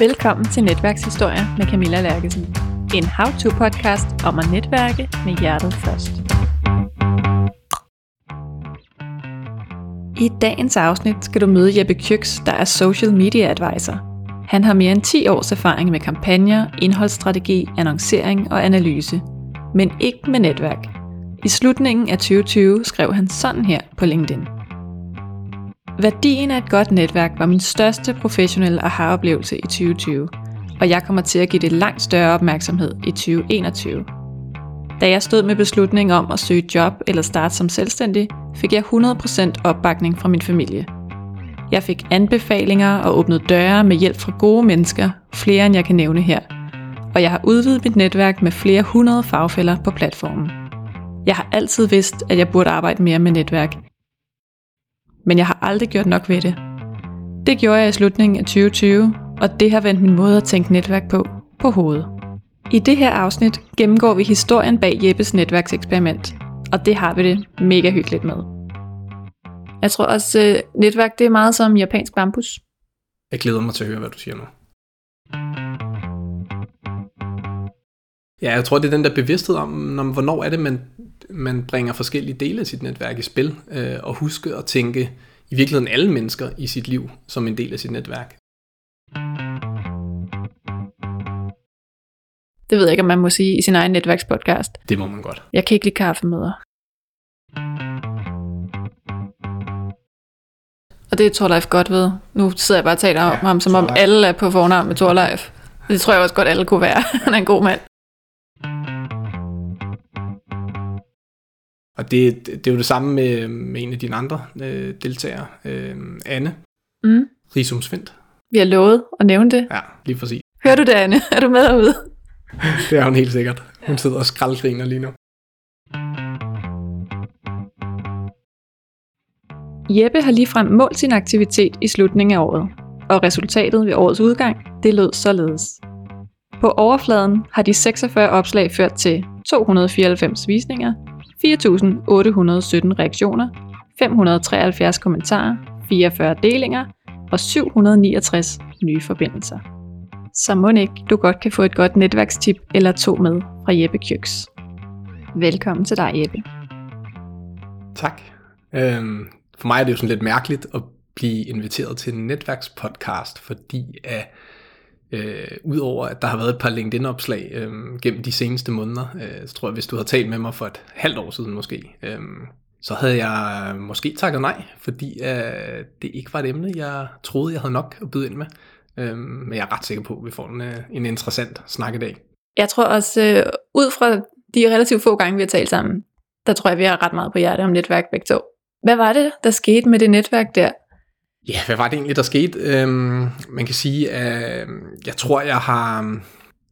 Velkommen til Netværkshistorier med Camilla Lærkesen. En how-to-podcast om at netværke med hjertet først. I dagens afsnit skal du møde Jeppe Kyks, der er social media advisor. Han har mere end 10 års erfaring med kampagner, indholdsstrategi, annoncering og analyse. Men ikke med netværk. I slutningen af 2020 skrev han sådan her på LinkedIn. Værdien af et godt netværk var min største professionelle aha-oplevelse i 2020, og jeg kommer til at give det langt større opmærksomhed i 2021. Da jeg stod med beslutningen om at søge job eller starte som selvstændig, fik jeg 100% opbakning fra min familie. Jeg fik anbefalinger og åbnede døre med hjælp fra gode mennesker, flere end jeg kan nævne her. Og jeg har udvidet mit netværk med flere hundrede fagfælder på platformen. Jeg har altid vidst, at jeg burde arbejde mere med netværk, men jeg har aldrig gjort nok ved det. Det gjorde jeg i slutningen af 2020, og det har vendt min måde at tænke netværk på på hovedet. I det her afsnit gennemgår vi historien bag Jeppes netværkseksperiment, og det har vi det mega hyggeligt med. Jeg tror også, at netværk det er meget som japansk bambus. Jeg glæder mig til at høre, hvad du siger nu. Ja, jeg tror, det er den der bevidsthed om, når, hvornår er det, man, man bringer forskellige dele af sit netværk i spil, øh, og huske at tænke i virkeligheden alle mennesker i sit liv som en del af sit netværk. Det ved jeg ikke, om man må sige i sin egen netværkspodcast. Det må man godt. Jeg kan ikke lide kaffemøder. Og det er Torleif godt ved. Nu sidder jeg bare og taler om ja, ham, som om alle er på fornavn med Torleif. Det tror jeg også godt, alle kunne være. Han er en god mand. Og det, det er jo det samme med, med en af dine andre øh, deltagere, øh, Anne mm. Risum Svendt. Vi har lovet at nævne det. Ja, lige præcis. Hører du det, Anne? Er du med derude? det er hun helt sikkert. Hun sidder og skraldgriner lige nu. Jeppe har ligefrem målt sin aktivitet i slutningen af året, og resultatet ved årets udgang, det lød således. På overfladen har de 46 opslag ført til 294 visninger, 4.817 reaktioner, 573 kommentarer, 44 delinger og 769 nye forbindelser. Så må ikke du godt kan få et godt netværkstip eller to med fra Jeppe Kjøks. Velkommen til dig, Jeppe. Tak. Øhm, for mig er det jo sådan lidt mærkeligt at blive inviteret til en netværkspodcast, fordi at Øh, Udover at der har været et par LinkedIn-opslag øh, gennem de seneste måneder, øh, så tror jeg, hvis du havde talt med mig for et halvt år siden måske, øh, så havde jeg måske takket nej, fordi øh, det ikke var et emne, jeg troede, jeg havde nok at byde ind med. Øh, men jeg er ret sikker på, at vi får en, øh, en interessant snak i dag. Jeg tror også, øh, ud fra de relativt få gange, vi har talt sammen, der tror jeg, vi har ret meget på hjertet om netværk begge to. Hvad var det, der skete med det netværk der? Ja, hvad var det egentlig, der skete? Øhm, man kan sige, at øhm, jeg tror, jeg har... Øhm,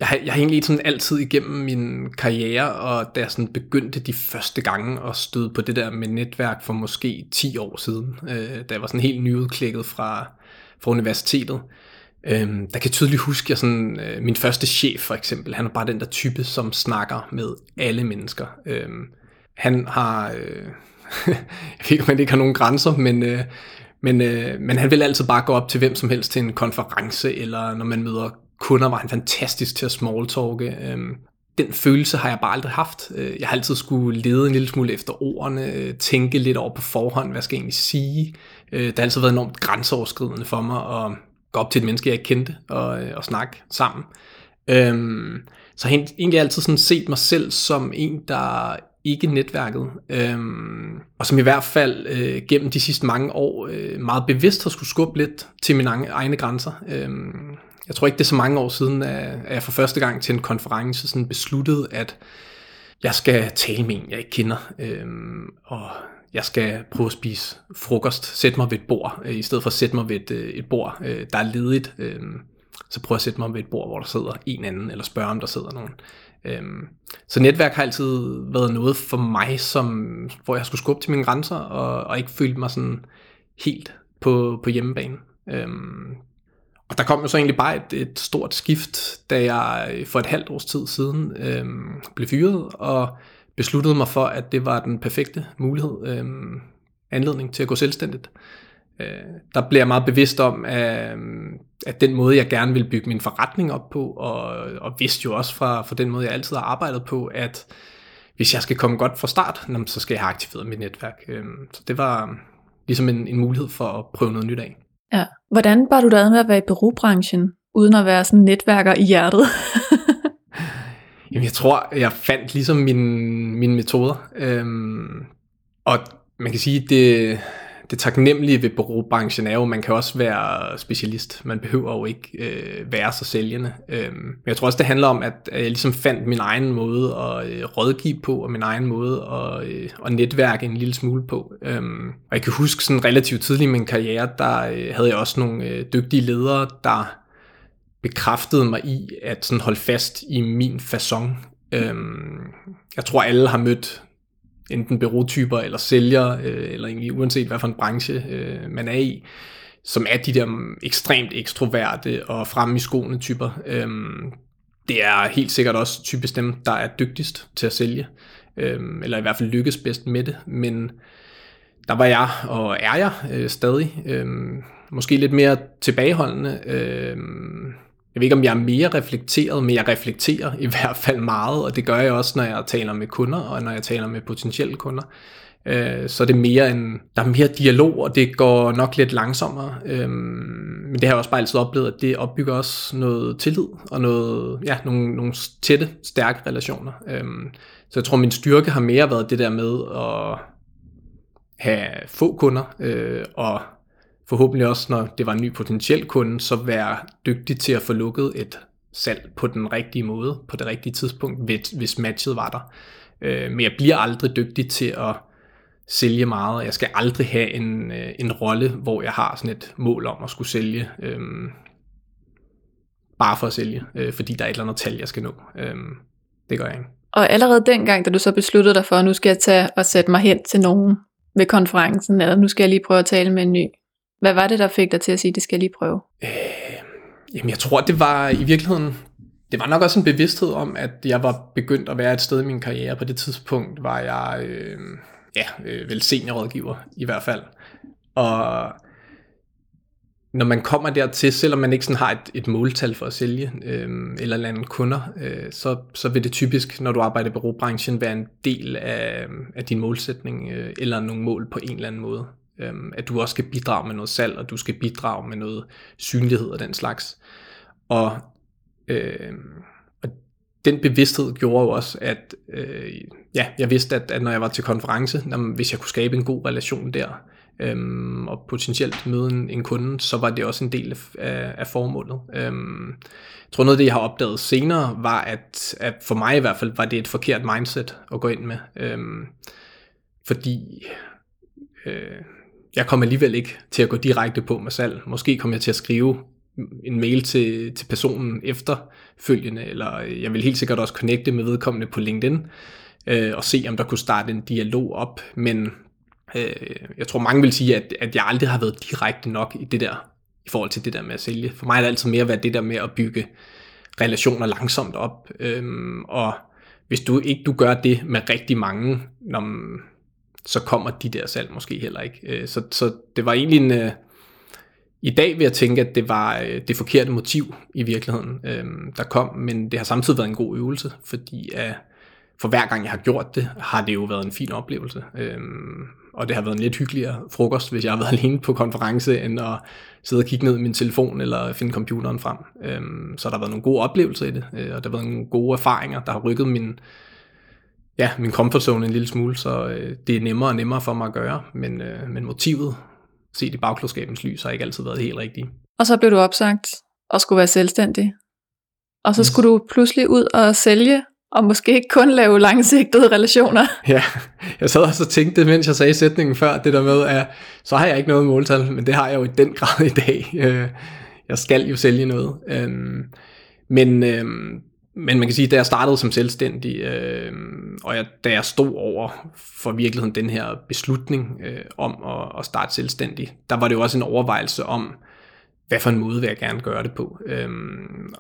jeg har, jeg har egentlig sådan altid igennem min karriere, og da jeg sådan begyndte de første gange at støde på det der med netværk for måske 10 år siden, øh, da jeg var sådan helt nyudklækket fra, fra universitetet, øh, der kan jeg tydeligt huske, at sådan, øh, min første chef for eksempel, han er bare den der type, som snakker med alle mennesker. Øh, han har... Øh, jeg ved ikke, om han ikke har nogen grænser, men, øh, men, øh, men han vil altid bare gå op til hvem som helst til en konference, eller når man møder kunder, var han fantastisk til at smalltalke. Øh, den følelse har jeg bare aldrig haft. Øh, jeg har altid skulle lede en lille smule efter ordene, øh, tænke lidt over på forhånd, hvad skal jeg egentlig sige. Øh, det har altid været enormt grænseoverskridende for mig at gå op til et menneske, jeg ikke kendte, og, øh, og snakke sammen. Øhm, så jeg har egentlig altid sådan set mig selv som en, der ikke netværket, øhm, og som i hvert fald øh, gennem de sidste mange år øh, meget bevidst har skulle skubbe lidt til mine egne grænser. Øhm, jeg tror ikke, det er så mange år siden, at jeg for første gang til en konference sådan besluttede, at jeg skal tale med en, jeg ikke kender, øhm, og jeg skal prøve at spise frokost, sætte mig ved et bord, øh, i stedet for at sætte mig ved et, øh, et bord, øh, der er ledigt, øh, så prøv at sætte mig ved et bord, hvor der sidder en anden, eller spørge om der sidder nogen. Øhm, så netværk har altid været noget for mig, som, hvor jeg skulle skubbe til mine grænser, og, og ikke følte mig sådan helt på, på hjemmebane. Øhm, og der kom jo så egentlig bare et, et stort skift, da jeg for et halvt års tid siden øhm, blev fyret, og besluttede mig for, at det var den perfekte mulighed, øhm, anledning til at gå selvstændigt. Øh, der bliver jeg meget bevidst om, at, at den måde, jeg gerne vil bygge min forretning op på, og, og vidste jo også fra, fra den måde, jeg altid har arbejdet på, at hvis jeg skal komme godt fra start, så skal jeg have aktiveret mit netværk. Øh, så det var ligesom en, en mulighed for at prøve noget nyt af. Ja. Hvordan var du der med at være i bureaubranchen, uden at være sådan netværker i hjertet? Jamen, jeg tror, jeg fandt ligesom mine, mine metoder. Øhm, og man kan sige, det, det taknemmelige ved bureaubranchen er jo, at man kan også være specialist. Man behøver jo ikke øh, være så sælgende. Øhm, men jeg tror også, det handler om, at jeg ligesom fandt min egen måde at øh, rådgive på, og min egen måde at, øh, at netværke en lille smule på. Øhm, og jeg kan huske sådan relativt tidligt i min karriere, der øh, havde jeg også nogle øh, dygtige ledere, der bekræftede mig i at sådan holde fast i min façon. Øhm, jeg tror, alle har mødt enten byråtyper eller sælgere, øh, eller egentlig uanset hvad for en branche øh, man er i, som er de der ekstremt ekstroverte og fremme i skoene typer. Øh, det er helt sikkert også typisk dem, der er dygtigst til at sælge, øh, eller i hvert fald lykkes bedst med det, men der var jeg, og er jeg øh, stadig, øh, måske lidt mere tilbageholdende, øh, jeg ved ikke, om jeg er mere reflekteret, men jeg reflekterer i hvert fald meget, og det gør jeg også, når jeg taler med kunder, og når jeg taler med potentielle kunder. Øh, så er det mere en, der er mere dialog, og det går nok lidt langsommere. Øh, men det har jeg også bare altid oplevet, at det opbygger også noget tillid, og noget, ja, nogle, nogle tætte, stærke relationer. Øh, så jeg tror, min styrke har mere været det der med at have få kunder, øh, og forhåbentlig også, når det var en ny potentiel kunde, så være dygtig til at få lukket et salg på den rigtige måde, på det rigtige tidspunkt, hvis matchet var der. Øh, men jeg bliver aldrig dygtig til at sælge meget. Jeg skal aldrig have en, øh, en rolle, hvor jeg har sådan et mål om at skulle sælge, øh, bare for at sælge, øh, fordi der er et eller andet tal, jeg skal nå. Øh, det gør jeg ikke. Og allerede dengang, da du så besluttede dig for, at nu skal jeg tage og sætte mig hen til nogen ved konferencen, eller nu skal jeg lige prøve at tale med en ny hvad var det, der fik dig til at sige, det skal jeg lige prøve? Øh, jamen, jeg tror, det var i virkeligheden, det var nok også en bevidsthed om, at jeg var begyndt at være et sted i min karriere. På det tidspunkt var jeg, øh, ja, øh, vel seniorrådgiver i hvert fald. Og når man kommer dertil, selvom man ikke sådan har et, et måltal for at sælge øh, eller lande kunder, øh, så, så vil det typisk, når du arbejder i bureaubranchen, være en del af, af din målsætning øh, eller nogle mål på en eller anden måde. Øhm, at du også skal bidrage med noget salg, og du skal bidrage med noget synlighed og den slags. Og, øh, og den bevidsthed gjorde jo også, at øh, ja, jeg vidste, at, at når jeg var til konference, når, hvis jeg kunne skabe en god relation der, øhm, og potentielt møde en, en kunde, så var det også en del af, af formålet. Øhm, jeg tror noget af det, jeg har opdaget senere, var, at, at for mig i hvert fald, var det et forkert mindset at gå ind med. Øhm, fordi øh, jeg kom alligevel ikke til at gå direkte på med salg. Måske kom jeg til at skrive en mail til, til personen efterfølgende, eller øh, jeg vil helt sikkert også connecte med vedkommende på LinkedIn, øh, og se om der kunne starte en dialog op, men øh, jeg tror mange vil sige, at, at jeg aldrig har været direkte nok i det der, i forhold til det der med at sælge. For mig er det altid mere været det der med at bygge relationer langsomt op, øh, og hvis du ikke du gør det med rigtig mange, når så kommer de der salg måske heller ikke. Øh, så, så det var egentlig en... Øh, I dag vil jeg tænke, at det var øh, det forkerte motiv i virkeligheden, øh, der kom, men det har samtidig været en god øvelse, fordi øh, for hver gang jeg har gjort det, har det jo været en fin oplevelse. Øh, og det har været en lidt hyggeligere frokost, hvis jeg har været alene på konference, end at sidde og kigge ned i min telefon eller finde computeren frem. Så der har været nogle gode oplevelser i det, og der har været nogle gode erfaringer, der har rykket min, ja, min comfort zone en lille smule, så øh, det er nemmere og nemmere for mig at gøre, men, øh, men motivet, set i bagklodskabens lys, har ikke altid været helt rigtigt. Og så blev du opsagt og skulle være selvstændig. Og så yes. skulle du pludselig ud og sælge, og måske ikke kun lave langsigtede relationer. Ja, jeg sad også og tænkte, mens jeg sagde sætningen før, det der med, at så har jeg ikke noget måltal, men det har jeg jo i den grad i dag. Øh, jeg skal jo sælge noget. Øhm, men øhm, men man kan sige, da jeg startede som selvstændig, øh, og jeg, da jeg stod over for virkeligheden den her beslutning øh, om at, at starte selvstændig, der var det jo også en overvejelse om, hvad for en måde vil jeg gerne gøre det på. Øh,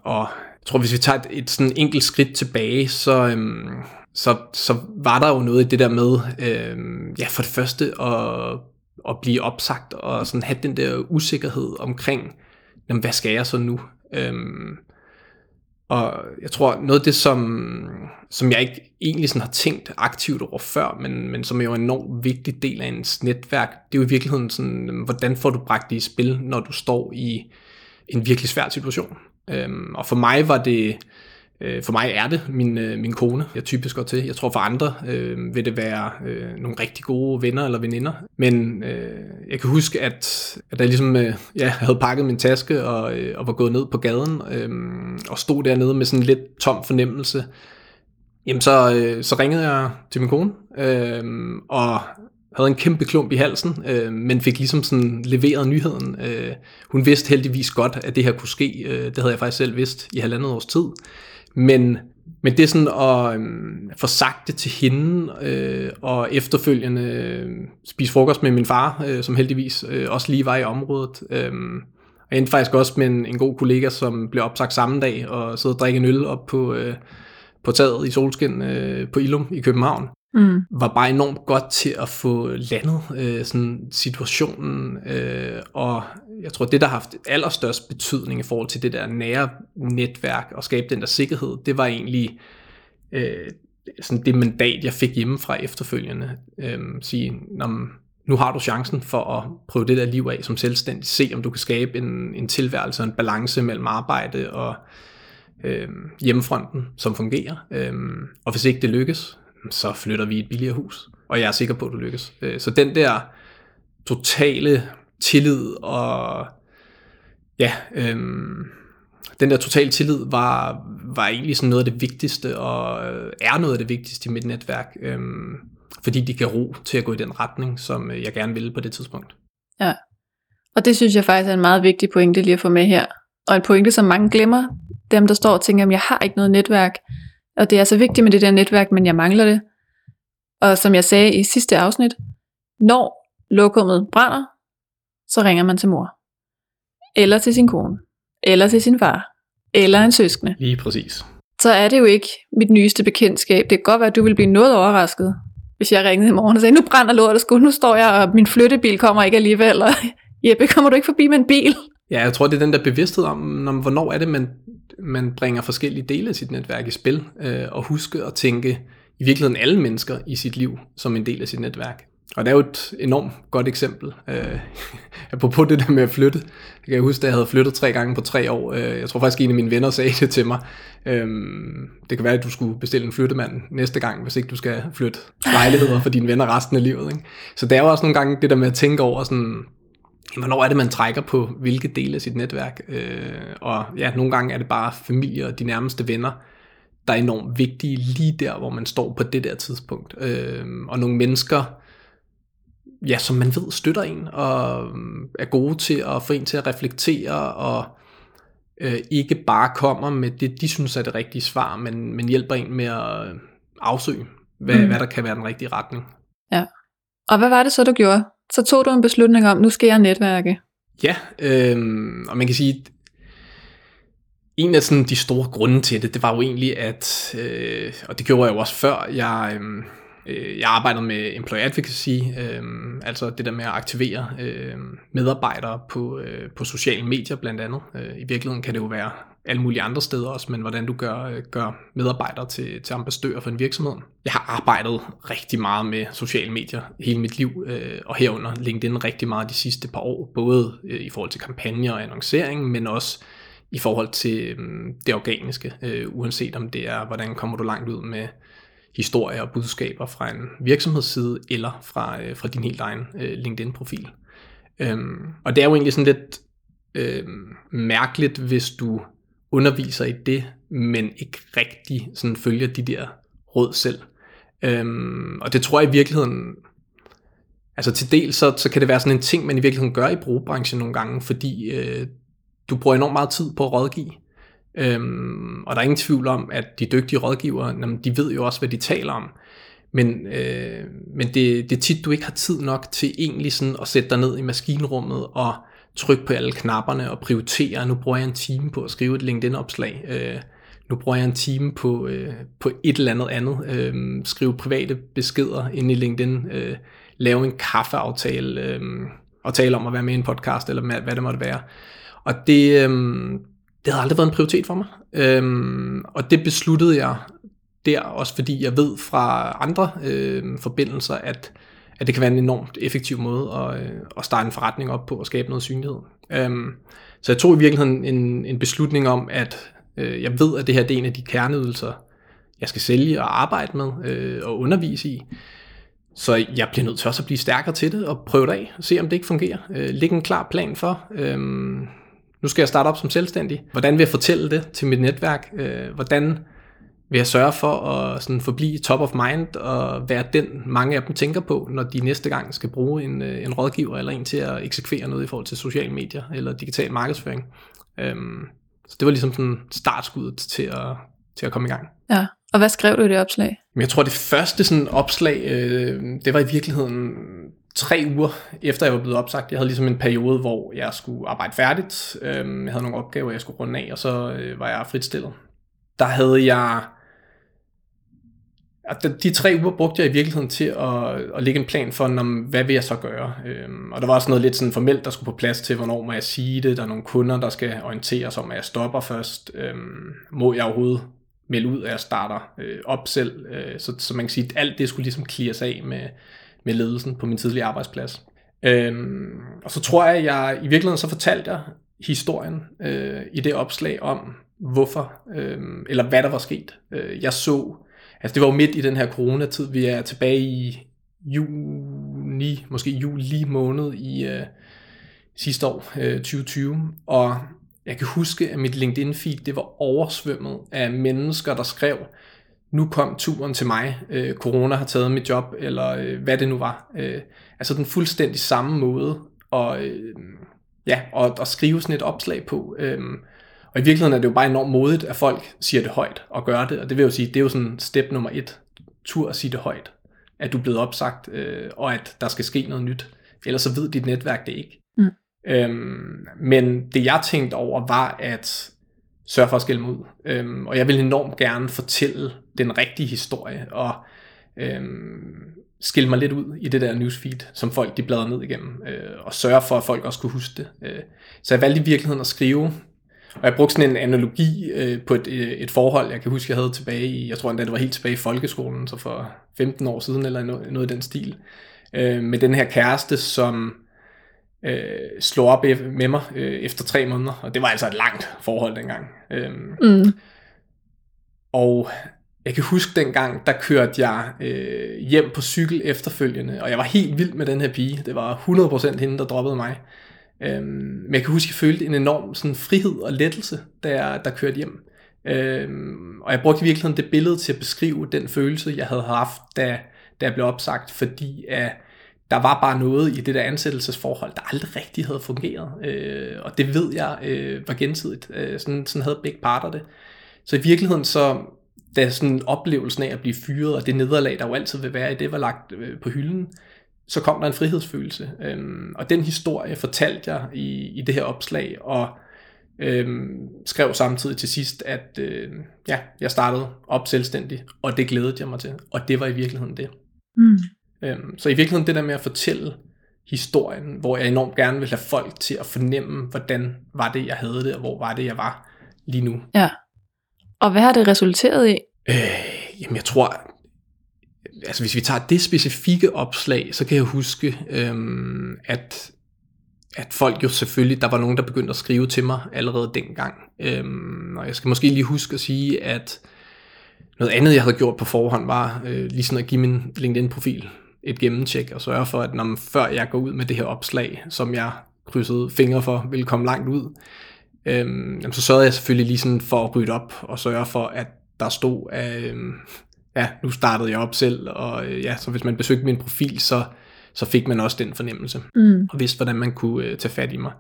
og jeg tror, hvis vi tager et, et sådan enkelt skridt tilbage, så, øh, så, så var der jo noget i det der med, øh, ja for det første at at blive opsagt og sådan have den der usikkerhed omkring, jamen, hvad skal jeg så nu? Øh, og jeg tror, noget af det, som, som jeg ikke egentlig sådan har tænkt aktivt over før, men, men som er jo en enormt vigtig del af ens netværk, det er jo i virkeligheden sådan, øhm, hvordan får du bragt det i spil, når du står i en virkelig svær situation. Øhm, og for mig var det, øh, for mig er det min, øh, min kone, jeg typisk går til. Jeg tror for andre øh, vil det være øh, nogle rigtig gode venner eller veninder. Men øh, jeg kan huske, at, at jeg ligesom øh, ja, havde pakket min taske og, øh, og var gået ned på gaden øh, og stod dernede med sådan en lidt tom fornemmelse. Jamen så, øh, så ringede jeg til min kone øh, og havde en kæmpe klump i halsen, øh, men fik ligesom sådan leveret nyheden. Øh, hun vidste heldigvis godt, at det her kunne ske. Øh, det havde jeg faktisk selv vidst i halvandet års tid. Men, men det er sådan at øhm, få sagt det til hende, øh, og efterfølgende øh, spise frokost med min far, øh, som heldigvis øh, også lige var i området. Øh, og endte faktisk også med en, en god kollega, som blev opsagt samme dag, og sidde og drikke en øl op på, øh, på taget i solskin øh, på Ilum i København mm. var bare enormt godt til at få landet øh, sådan situationen, øh, og jeg tror, det, der har haft allerstørst betydning i forhold til det der nære netværk og skabe den der sikkerhed, det var egentlig øh, sådan det mandat, jeg fik hjemmefra efterfølgende. Øh, sige, nu har du chancen for at prøve det der liv af som selvstændig. Se, om du kan skabe en, en tilværelse en balance mellem arbejde og øh, hjemmefronten, som fungerer. Øh, og hvis ikke det lykkes, så flytter vi i et billigere hus. Og jeg er sikker på, at du lykkes. Øh, så den der totale tillid og ja, øhm, den der totale tillid var, var egentlig sådan noget af det vigtigste, og øh, er noget af det vigtigste i mit netværk, øhm, fordi de kan ro til at gå i den retning, som øh, jeg gerne ville på det tidspunkt. Ja, og det synes jeg faktisk er en meget vigtig pointe lige at få med her. Og en pointe, som mange glemmer, dem der står og tænker, at jeg har ikke noget netværk, og det er så vigtigt med det der netværk, men jeg mangler det. Og som jeg sagde i sidste afsnit, når lokummet brænder, så ringer man til mor. Eller til sin kone. Eller til sin far. Eller en søskende. Lige præcis. Så er det jo ikke mit nyeste bekendtskab. Det kan godt være, at du vil blive noget overrasket, hvis jeg ringede i morgen og sagde, nu brænder lortet sgu, nu står jeg, og min flyttebil kommer ikke alligevel, og Jeppe, kommer du ikke forbi med en bil? Ja, jeg tror, det er den der bevidsthed om, om hvornår er det, man, man bringer forskellige dele af sit netværk i spil, øh, og huske at tænke i virkeligheden alle mennesker i sit liv som en del af sit netværk. Og det er jo et enormt godt eksempel. Øh, apropos det der med at flytte. Jeg kan huske, at jeg havde flyttet tre gange på tre år. Øh, jeg tror faktisk, en af mine venner sagde det til mig. Øh, det kan være, at du skulle bestille en flyttemand næste gang, hvis ikke du skal flytte lejligheder for dine venner resten af livet. Ikke? Så det er jo også nogle gange det der med at tænke over sådan, hvornår er det, man trækker på hvilke dele af sit netværk. Øh, og ja, nogle gange er det bare familie og de nærmeste venner, der er enormt vigtige lige der, hvor man står på det der tidspunkt. Øh, og nogle mennesker, ja, som man ved støtter en, og er gode til at få en til at reflektere, og øh, ikke bare kommer med det, de synes er det rigtige svar, men, men hjælper en med at afsøge, hvad, mm. hvad der kan være den rigtige retning. Ja. Og hvad var det så, du gjorde? Så tog du en beslutning om, nu skal jeg netværke. Ja, øh, og man kan sige, en af sådan de store grunde til det, det var jo egentlig, at, øh, og det gjorde jeg jo også før, jeg, øhm, øh, jeg arbejdede med employee advocacy, øh, altså det der med at aktivere øh, medarbejdere på, øh, på sociale medier blandt andet. Øh, I virkeligheden kan det jo være alle mulige andre steder også, men hvordan du gør, øh, gør medarbejdere til, til ambassadører for en virksomhed. Jeg har arbejdet rigtig meget med sociale medier hele mit liv, øh, og herunder LinkedIn rigtig meget de sidste par år, både øh, i forhold til kampagner og annoncering, men også i forhold til øh, det organiske, øh, uanset om det er, hvordan kommer du langt ud med historier og budskaber fra en virksomhedsside eller fra, øh, fra din helt egen øh, LinkedIn-profil. Øhm, og det er jo egentlig sådan lidt øh, mærkeligt, hvis du underviser i det, men ikke rigtig sådan følger de der råd selv. Øhm, og det tror jeg i virkeligheden, altså til dels så, så kan det være sådan en ting, man i virkeligheden gør i brugbranchen nogle gange, fordi øh, du bruger enormt meget tid på at rådgive. Øhm, og der er ingen tvivl om, at de dygtige rådgivere, jamen, de ved jo også, hvad de taler om. Men, øh, men det, det er tit, du ikke har tid nok til egentlig sådan at sætte dig ned i maskinrummet og trykke på alle knapperne og prioritere. Nu bruger jeg en time på at skrive et LinkedIn-opslag. Øh, nu bruger jeg en time på, øh, på et eller andet andet. Øh, skrive private beskeder ind i LinkedIn. Øh, lave en kaffeaftale, øh, og tale om at være med i en podcast, eller hvad det måtte være. Og det, øh, det havde aldrig været en prioritet for mig. Øh, og det besluttede jeg der, også fordi jeg ved fra andre øh, forbindelser, at, at det kan være en enormt effektiv måde at, øh, at starte en forretning op på og skabe noget synlighed. Øh, så jeg tog i virkeligheden en, en beslutning om, at øh, jeg ved, at det her det er en af de kerneydelser, jeg skal sælge og arbejde med øh, og undervise i. Så jeg bliver nødt til også at blive stærkere til det og prøve det af, og se om det ikke fungerer. Øh, lægge en klar plan for, øh, nu skal jeg starte op som selvstændig. Hvordan vil jeg fortælle det til mit netværk? Øh, hvordan vil jeg sørge for at sådan forblive top of mind og være den, mange af dem tænker på, når de næste gang skal bruge en, øh, en rådgiver eller en til at eksekvere noget i forhold til sociale medier eller digital markedsføring. Øhm, så det var ligesom sådan startskuddet til at, til at komme i gang. Ja, og hvad skrev du i det opslag? Jeg tror, det første sådan opslag, øh, det var i virkeligheden tre uger efter jeg var blevet opsagt. Jeg havde ligesom en periode, hvor jeg skulle arbejde færdigt. Øh, jeg havde nogle opgaver, jeg skulle runde af, og så øh, var jeg fritstillet. Der havde jeg de tre uger brugte jeg i virkeligheden til at, at lægge en plan for, når, hvad vil jeg så gøre. Øhm, og der var også noget lidt sådan formelt, der skulle på plads til, hvornår må jeg sige det. Der er nogle kunder, der skal orientere sig om, at jeg stopper først. Øhm, må jeg overhovedet melde ud, at jeg starter øh, op selv. Øh, så, så man kan sige, at alt det skulle ligesom clears af med, med ledelsen på min tidlige arbejdsplads. Øhm, og så tror jeg, at jeg i virkeligheden så fortalte jeg historien øh, i det opslag om, hvorfor, øh, eller hvad der var sket. Øh, jeg så Altså det var jo midt i den her coronatid, vi er tilbage i juni, måske juli måned i øh, sidste år, øh, 2020, og jeg kan huske, at mit LinkedIn-feed, det var oversvømmet af mennesker, der skrev, nu kom turen til mig, øh, corona har taget mit job, eller øh, hvad det nu var. Øh, altså den fuldstændig samme måde at, øh, ja, at, at skrive sådan et opslag på. Øh, og i virkeligheden er det jo bare enormt modigt, at folk siger det højt og gør det. Og det vil jo sige, det er jo sådan step nummer et. Tur at sige det højt. At du er blevet opsagt, øh, og at der skal ske noget nyt. Ellers så ved dit netværk det ikke. Mm. Øhm, men det jeg tænkte over var at sørge for at skille mig ud. Øhm, og jeg vil enormt gerne fortælle den rigtige historie, og øhm, skille mig lidt ud i det der newsfeed, som folk de bladrer ned igennem, øh, og sørge for, at folk også kunne huske det. Øh, så jeg valgte i virkeligheden at skrive og jeg brugte sådan en analogi øh, på et, øh, et forhold, jeg kan huske, jeg havde tilbage i, jeg tror endda det var helt tilbage i folkeskolen, så for 15 år siden, eller noget, noget i den stil, øh, med den her kæreste, som øh, slog op med mig øh, efter tre måneder, og det var altså et langt forhold dengang. Øh, mm. Og jeg kan huske dengang, der kørte jeg øh, hjem på cykel efterfølgende, og jeg var helt vild med den her pige. Det var 100% hende, der droppede mig. Øhm, men jeg kan huske, at jeg følte en enorm sådan, frihed og lettelse, da jeg der kørte hjem. Øhm, og jeg brugte i virkeligheden det billede til at beskrive den følelse, jeg havde haft, da, da jeg blev opsagt, fordi at der var bare noget i det der ansættelsesforhold, der aldrig rigtig havde fungeret. Øh, og det ved jeg øh, var gensidigt. Øh, sådan, sådan havde begge parter det. Så i virkeligheden så, da sådan oplevelsen af at blive fyret, og det nederlag, der jo altid vil være i det, var lagt øh, på hylden, så kom der en frihedsfølelse. Øhm, og den historie fortalte jeg i, i det her opslag, og øhm, skrev samtidig til sidst, at øh, ja, jeg startede op selvstændig, og det glædede jeg mig til. Og det var i virkeligheden det. Mm. Øhm, så i virkeligheden det der med at fortælle historien, hvor jeg enormt gerne vil have folk til at fornemme, hvordan var det, jeg havde det, og hvor var det, jeg var lige nu. Ja. Og hvad har det resulteret i? Øh, jamen jeg tror, altså hvis vi tager det specifikke opslag, så kan jeg huske, øhm, at, at folk jo selvfølgelig, der var nogen, der begyndte at skrive til mig allerede dengang. Øhm, og jeg skal måske lige huske at sige, at noget andet, jeg havde gjort på forhånd, var øh, lige sådan at give min LinkedIn-profil et gennemtjek, og sørge for, at når, før jeg går ud med det her opslag, som jeg krydsede fingre for, ville komme langt ud, øhm, så sørgede jeg selvfølgelig lige sådan for at rydde op, og sørge for, at der stod, at, øhm, ja, nu startede jeg op selv, og øh, ja, så hvis man besøgte min profil, så, så fik man også den fornemmelse, mm. og vidste, hvordan man kunne øh, tage fat i mig.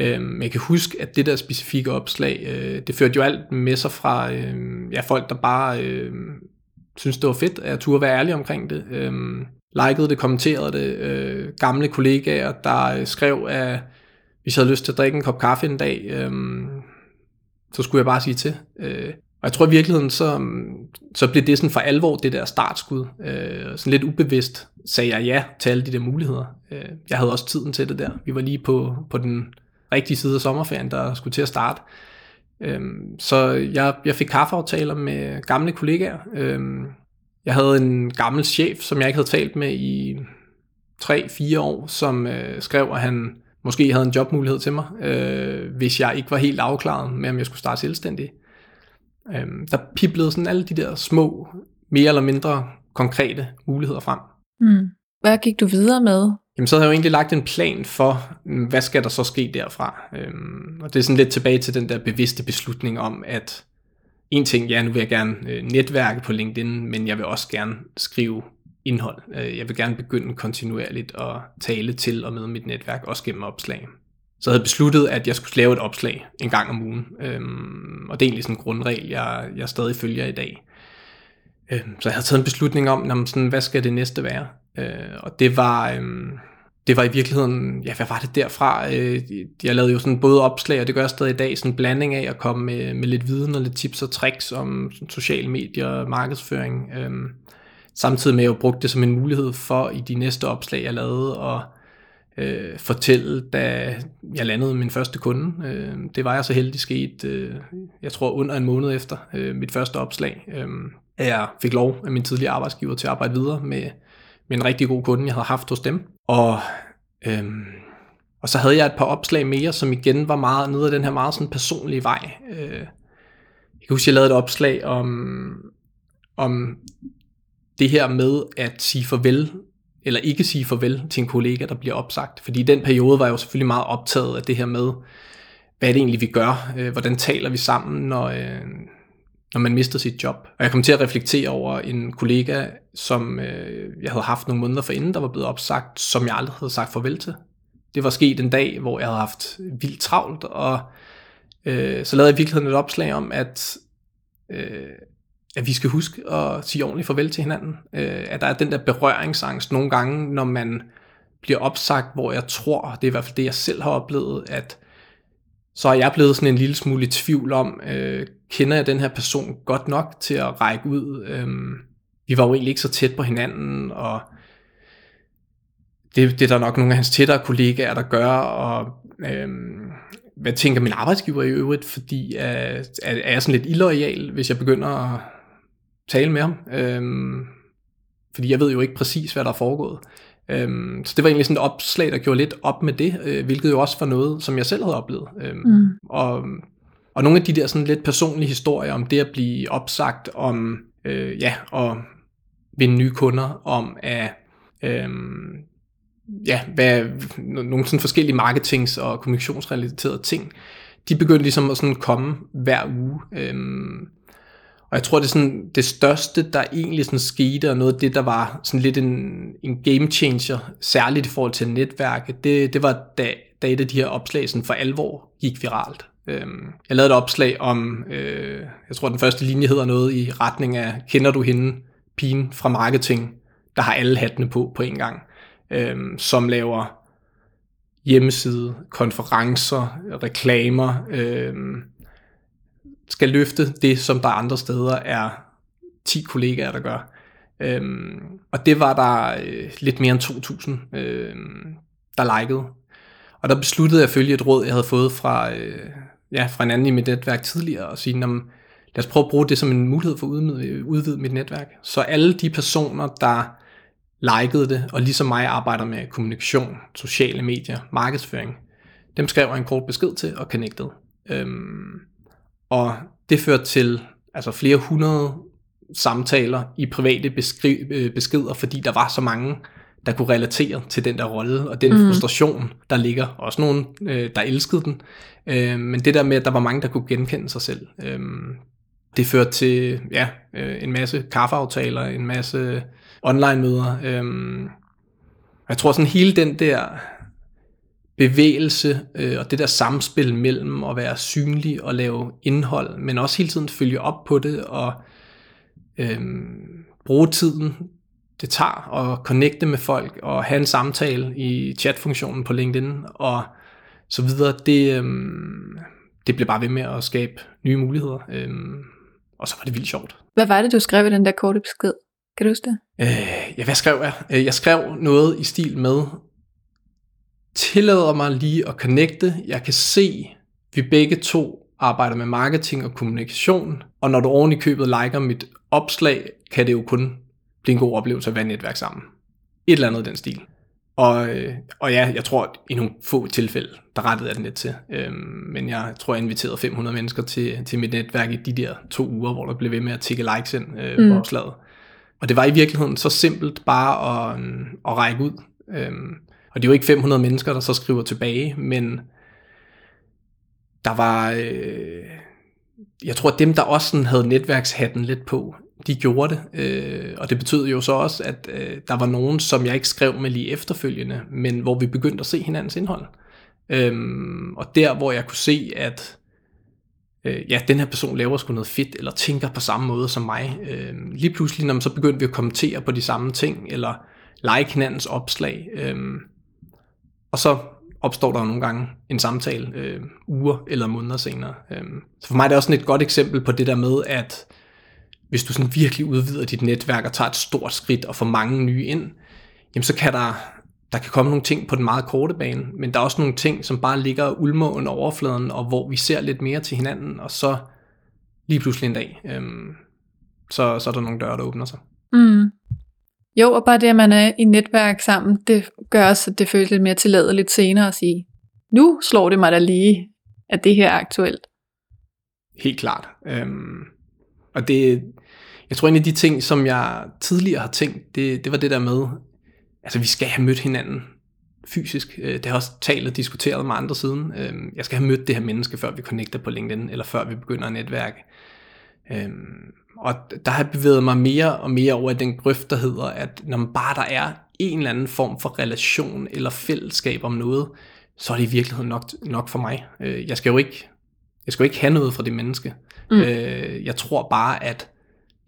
Øhm, jeg kan huske, at det der specifikke opslag, øh, det førte jo alt med sig fra øh, ja, folk, der bare øh, synes det var fedt, at jeg turde være ærlig omkring det. Øh, likede det, kommenterede det. Øh, gamle kollegaer, der øh, skrev, at hvis jeg havde lyst til at drikke en kop kaffe en dag, øh, så skulle jeg bare sige til. Øh, og jeg tror i virkeligheden, så, mm, så blev det sådan for alvor det der startskud. Øh, sådan lidt ubevidst sagde jeg ja til alle de der muligheder. Øh, jeg havde også tiden til det der. Vi var lige på, på den rigtige side af sommerferien, der skulle til at starte. Øh, så jeg, jeg fik kaffeaftaler med gamle kollegaer. Øh, jeg havde en gammel chef, som jeg ikke havde talt med i 3-4 år, som øh, skrev, at han måske havde en jobmulighed til mig, øh, hvis jeg ikke var helt afklaret med, om jeg skulle starte selvstændig. Øh, der piblede sådan alle de der små, mere eller mindre konkrete muligheder frem. Mm. Hvad gik du videre med? Jamen, så havde jeg jo egentlig lagt en plan for, hvad skal der så ske derfra. Øhm, og det er sådan lidt tilbage til den der bevidste beslutning om, at en ting, ja, nu vil jeg gerne øh, netværke på LinkedIn, men jeg vil også gerne skrive indhold. Øh, jeg vil gerne begynde kontinuerligt at tale til og med mit netværk, også gennem opslag. Så jeg havde besluttet, at jeg skulle lave et opslag en gang om ugen. Øhm, og det er egentlig sådan en grundregel, jeg, jeg stadig følger i dag. Øhm, så jeg havde taget en beslutning om, jamen sådan, hvad skal det næste være? Øh, og det var... Øhm, det var i virkeligheden, ja, hvad var det derfra? Øh, jeg lavede jo sådan både opslag, og det gør jeg stadig i dag, sådan en blanding af at komme med, med lidt viden og lidt tips og tricks om sociale medier og markedsføring. Øhm, samtidig med at jeg brugte det som en mulighed for i de næste opslag, jeg lavede, og øh, fortælle, da jeg landede min første kunde. Øh, det var jeg så heldig sket, øh, jeg tror under en måned efter øh, mit første opslag, øh, at jeg fik lov af min tidligere arbejdsgiver til at arbejde videre med, med en rigtig god kunde, jeg havde haft hos dem. Og, øh, og så havde jeg et par opslag mere, som igen var meget nede af den her meget sådan personlige vej. Øh, jeg kan huske, jeg lavede et opslag om, om det her med at sige farvel, eller ikke sige farvel til en kollega, der bliver opsagt. Fordi i den periode var jeg jo selvfølgelig meget optaget af det her med, hvad er det egentlig, vi gør? Øh, hvordan taler vi sammen, når, øh, når man mister sit job. Og jeg kom til at reflektere over en kollega, som øh, jeg havde haft nogle måneder forinden, der var blevet opsagt, som jeg aldrig havde sagt farvel til. Det var sket en dag, hvor jeg havde haft vildt travlt, og øh, så lavede jeg i virkeligheden et opslag om, at, øh, at vi skal huske at sige ordentligt farvel til hinanden. Øh, at der er den der berøringsangst nogle gange, når man bliver opsagt, hvor jeg tror, det er i hvert fald det, jeg selv har oplevet, at så er jeg blevet sådan en lille smule i tvivl om, øh, kender jeg den her person godt nok til at række ud? Øh, vi var jo egentlig ikke så tæt på hinanden, og det, det er der nok nogle af hans tættere kollegaer, der gør, og øh, hvad tænker min arbejdsgiver i øvrigt, fordi øh, er, er jeg sådan lidt illoyal, hvis jeg begynder at tale med ham? Øh, fordi jeg ved jo ikke præcis, hvad der er foregået. Øhm, så det var egentlig sådan et opslag, der gjorde lidt op med det, øh, hvilket jo også var noget, som jeg selv havde oplevet. Øhm, mm. og, og nogle af de der sådan lidt personlige historier om det at blive opsagt, om øh, ja, at vinde nye kunder, om at øh, ja, hvad, nogle sådan forskellige marketings- og kommunikationsrelaterede ting, de begyndte ligesom at sådan komme hver uge. Øhm, og jeg tror, det er sådan det største, der egentlig sådan skete, og noget af det, der var sådan lidt en, en game changer, særligt i forhold til netværket, det, det var da, da et af de her opslag sådan for alvor gik viralt. Øhm, jeg lavede et opslag om, øh, jeg tror den første linje hedder noget i retning af, kender du hende, pigen fra marketing, der har alle hattene på på en gang, øhm, som laver hjemmeside, konferencer, reklamer, øhm, skal løfte det, som der andre steder er 10 kollegaer, der gør. Øhm, og det var der øh, lidt mere end 2.000, øh, der likede. Og der besluttede jeg at følge et råd, jeg havde fået fra, øh, ja, fra en anden i mit netværk tidligere, og sige, lad os prøve at bruge det som en mulighed for at udvide, udvide mit netværk. Så alle de personer, der likede det, og ligesom mig arbejder med kommunikation, sociale medier, markedsføring, dem skrev jeg en kort besked til og connected. Øhm, og det førte til altså flere hundrede samtaler i private beskri- øh, beskeder, fordi der var så mange, der kunne relatere til den der rolle, og den mm. frustration, der ligger. Også nogen, øh, der elskede den. Øh, men det der med, at der var mange, der kunne genkende sig selv, øh, det førte til ja, øh, en masse kaffeaftaler, en masse online-møder. Øh, jeg tror sådan hele den der bevægelse øh, og det der samspil mellem at være synlig og lave indhold, men også hele tiden følge op på det og øh, bruge tiden, det tager at connecte med folk og have en samtale i chatfunktionen på LinkedIn og så videre, det, øh, det bliver bare ved med at skabe nye muligheder. Øh, og så var det vildt sjovt. Hvad var det, du skrev i den der korte besked? Kan du huske det? Øh, ja, hvad skrev jeg? Øh, jeg skrev noget i stil med, tillader mig lige at connecte. Jeg kan se, vi begge to arbejder med marketing og kommunikation, og når du oven i købet liker mit opslag, kan det jo kun blive en god oplevelse at være netværk sammen. Et eller andet i den stil. Og, øh, og ja, jeg tror i nogle få tilfælde, der rettede jeg den lidt til. Øhm, men jeg tror, jeg inviterede 500 mennesker til, til mit netværk i de der to uger, hvor der blev ved med at tikke likes ind øh, mm. på opslaget. Og det var i virkeligheden så simpelt bare at, at række ud. Øhm, og det er jo ikke 500 mennesker, der så skriver tilbage, men der var... Øh, jeg tror, at dem, der også sådan havde netværkshatten lidt på, de gjorde det. Øh, og det betød jo så også, at øh, der var nogen, som jeg ikke skrev med lige efterfølgende, men hvor vi begyndte at se hinandens indhold. Øhm, og der, hvor jeg kunne se, at øh, ja, den her person laver sgu noget fedt, eller tænker på samme måde som mig. Øh, lige pludselig, når man så begyndte vi at kommentere på de samme ting, eller like hinandens opslag. Øh, og så opstår der jo nogle gange en samtale øh, uger eller måneder senere. Øh, så for mig er det også et godt eksempel på det der med, at hvis du sådan virkelig udvider dit netværk og tager et stort skridt og får mange nye ind, jamen så kan der, der kan komme nogle ting på den meget korte bane, men der er også nogle ting, som bare ligger ulmer under overfladen, og hvor vi ser lidt mere til hinanden, og så lige pludselig en dag, øhm, så, så er der nogle døre, der åbner sig. Mm. Jo, og bare det, at man er i netværk sammen, det gør også, at det føles lidt mere tilladeligt senere at sige, nu slår det mig da lige, at det her er aktuelt. Helt klart. Øhm, og det, jeg tror en af de ting, som jeg tidligere har tænkt, det, det var det der med, altså vi skal have mødt hinanden fysisk. Øh, det har også talt og diskuteret med andre siden. Øhm, jeg skal have mødt det her menneske, før vi connecter på LinkedIn, eller før vi begynder at netværke. Øhm, og der har jeg bevæget mig mere og mere over i den grøft, der hedder, at når man bare der er en eller anden form for relation eller fællesskab om noget, så er det i virkeligheden nok, nok for mig. Øh, jeg skal jo ikke, jeg skal jo ikke have noget fra det menneske. Mm. Øh, jeg tror bare, at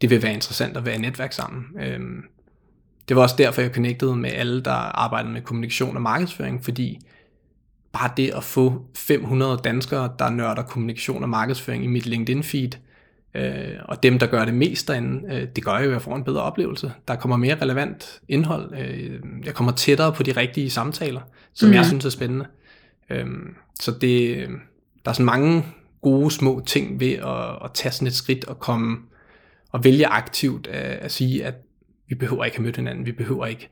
det vil være interessant at være i netværk sammen. Øh, det var også derfor, jeg connectede med alle, der arbejdede med kommunikation og markedsføring, fordi bare det at få 500 danskere, der nørder kommunikation og markedsføring i mit LinkedIn-feed, øh, og dem, der gør det mest derinde, øh, det gør jo, at jeg får en bedre oplevelse. Der kommer mere relevant indhold. Øh, jeg kommer tættere på de rigtige samtaler, som mm. jeg synes er spændende. Øh, så det, der er sådan mange gode små ting ved at, at tage sådan et skridt og komme og vælge aktivt at, at sige, at vi behøver ikke have mødt hinanden, vi behøver ikke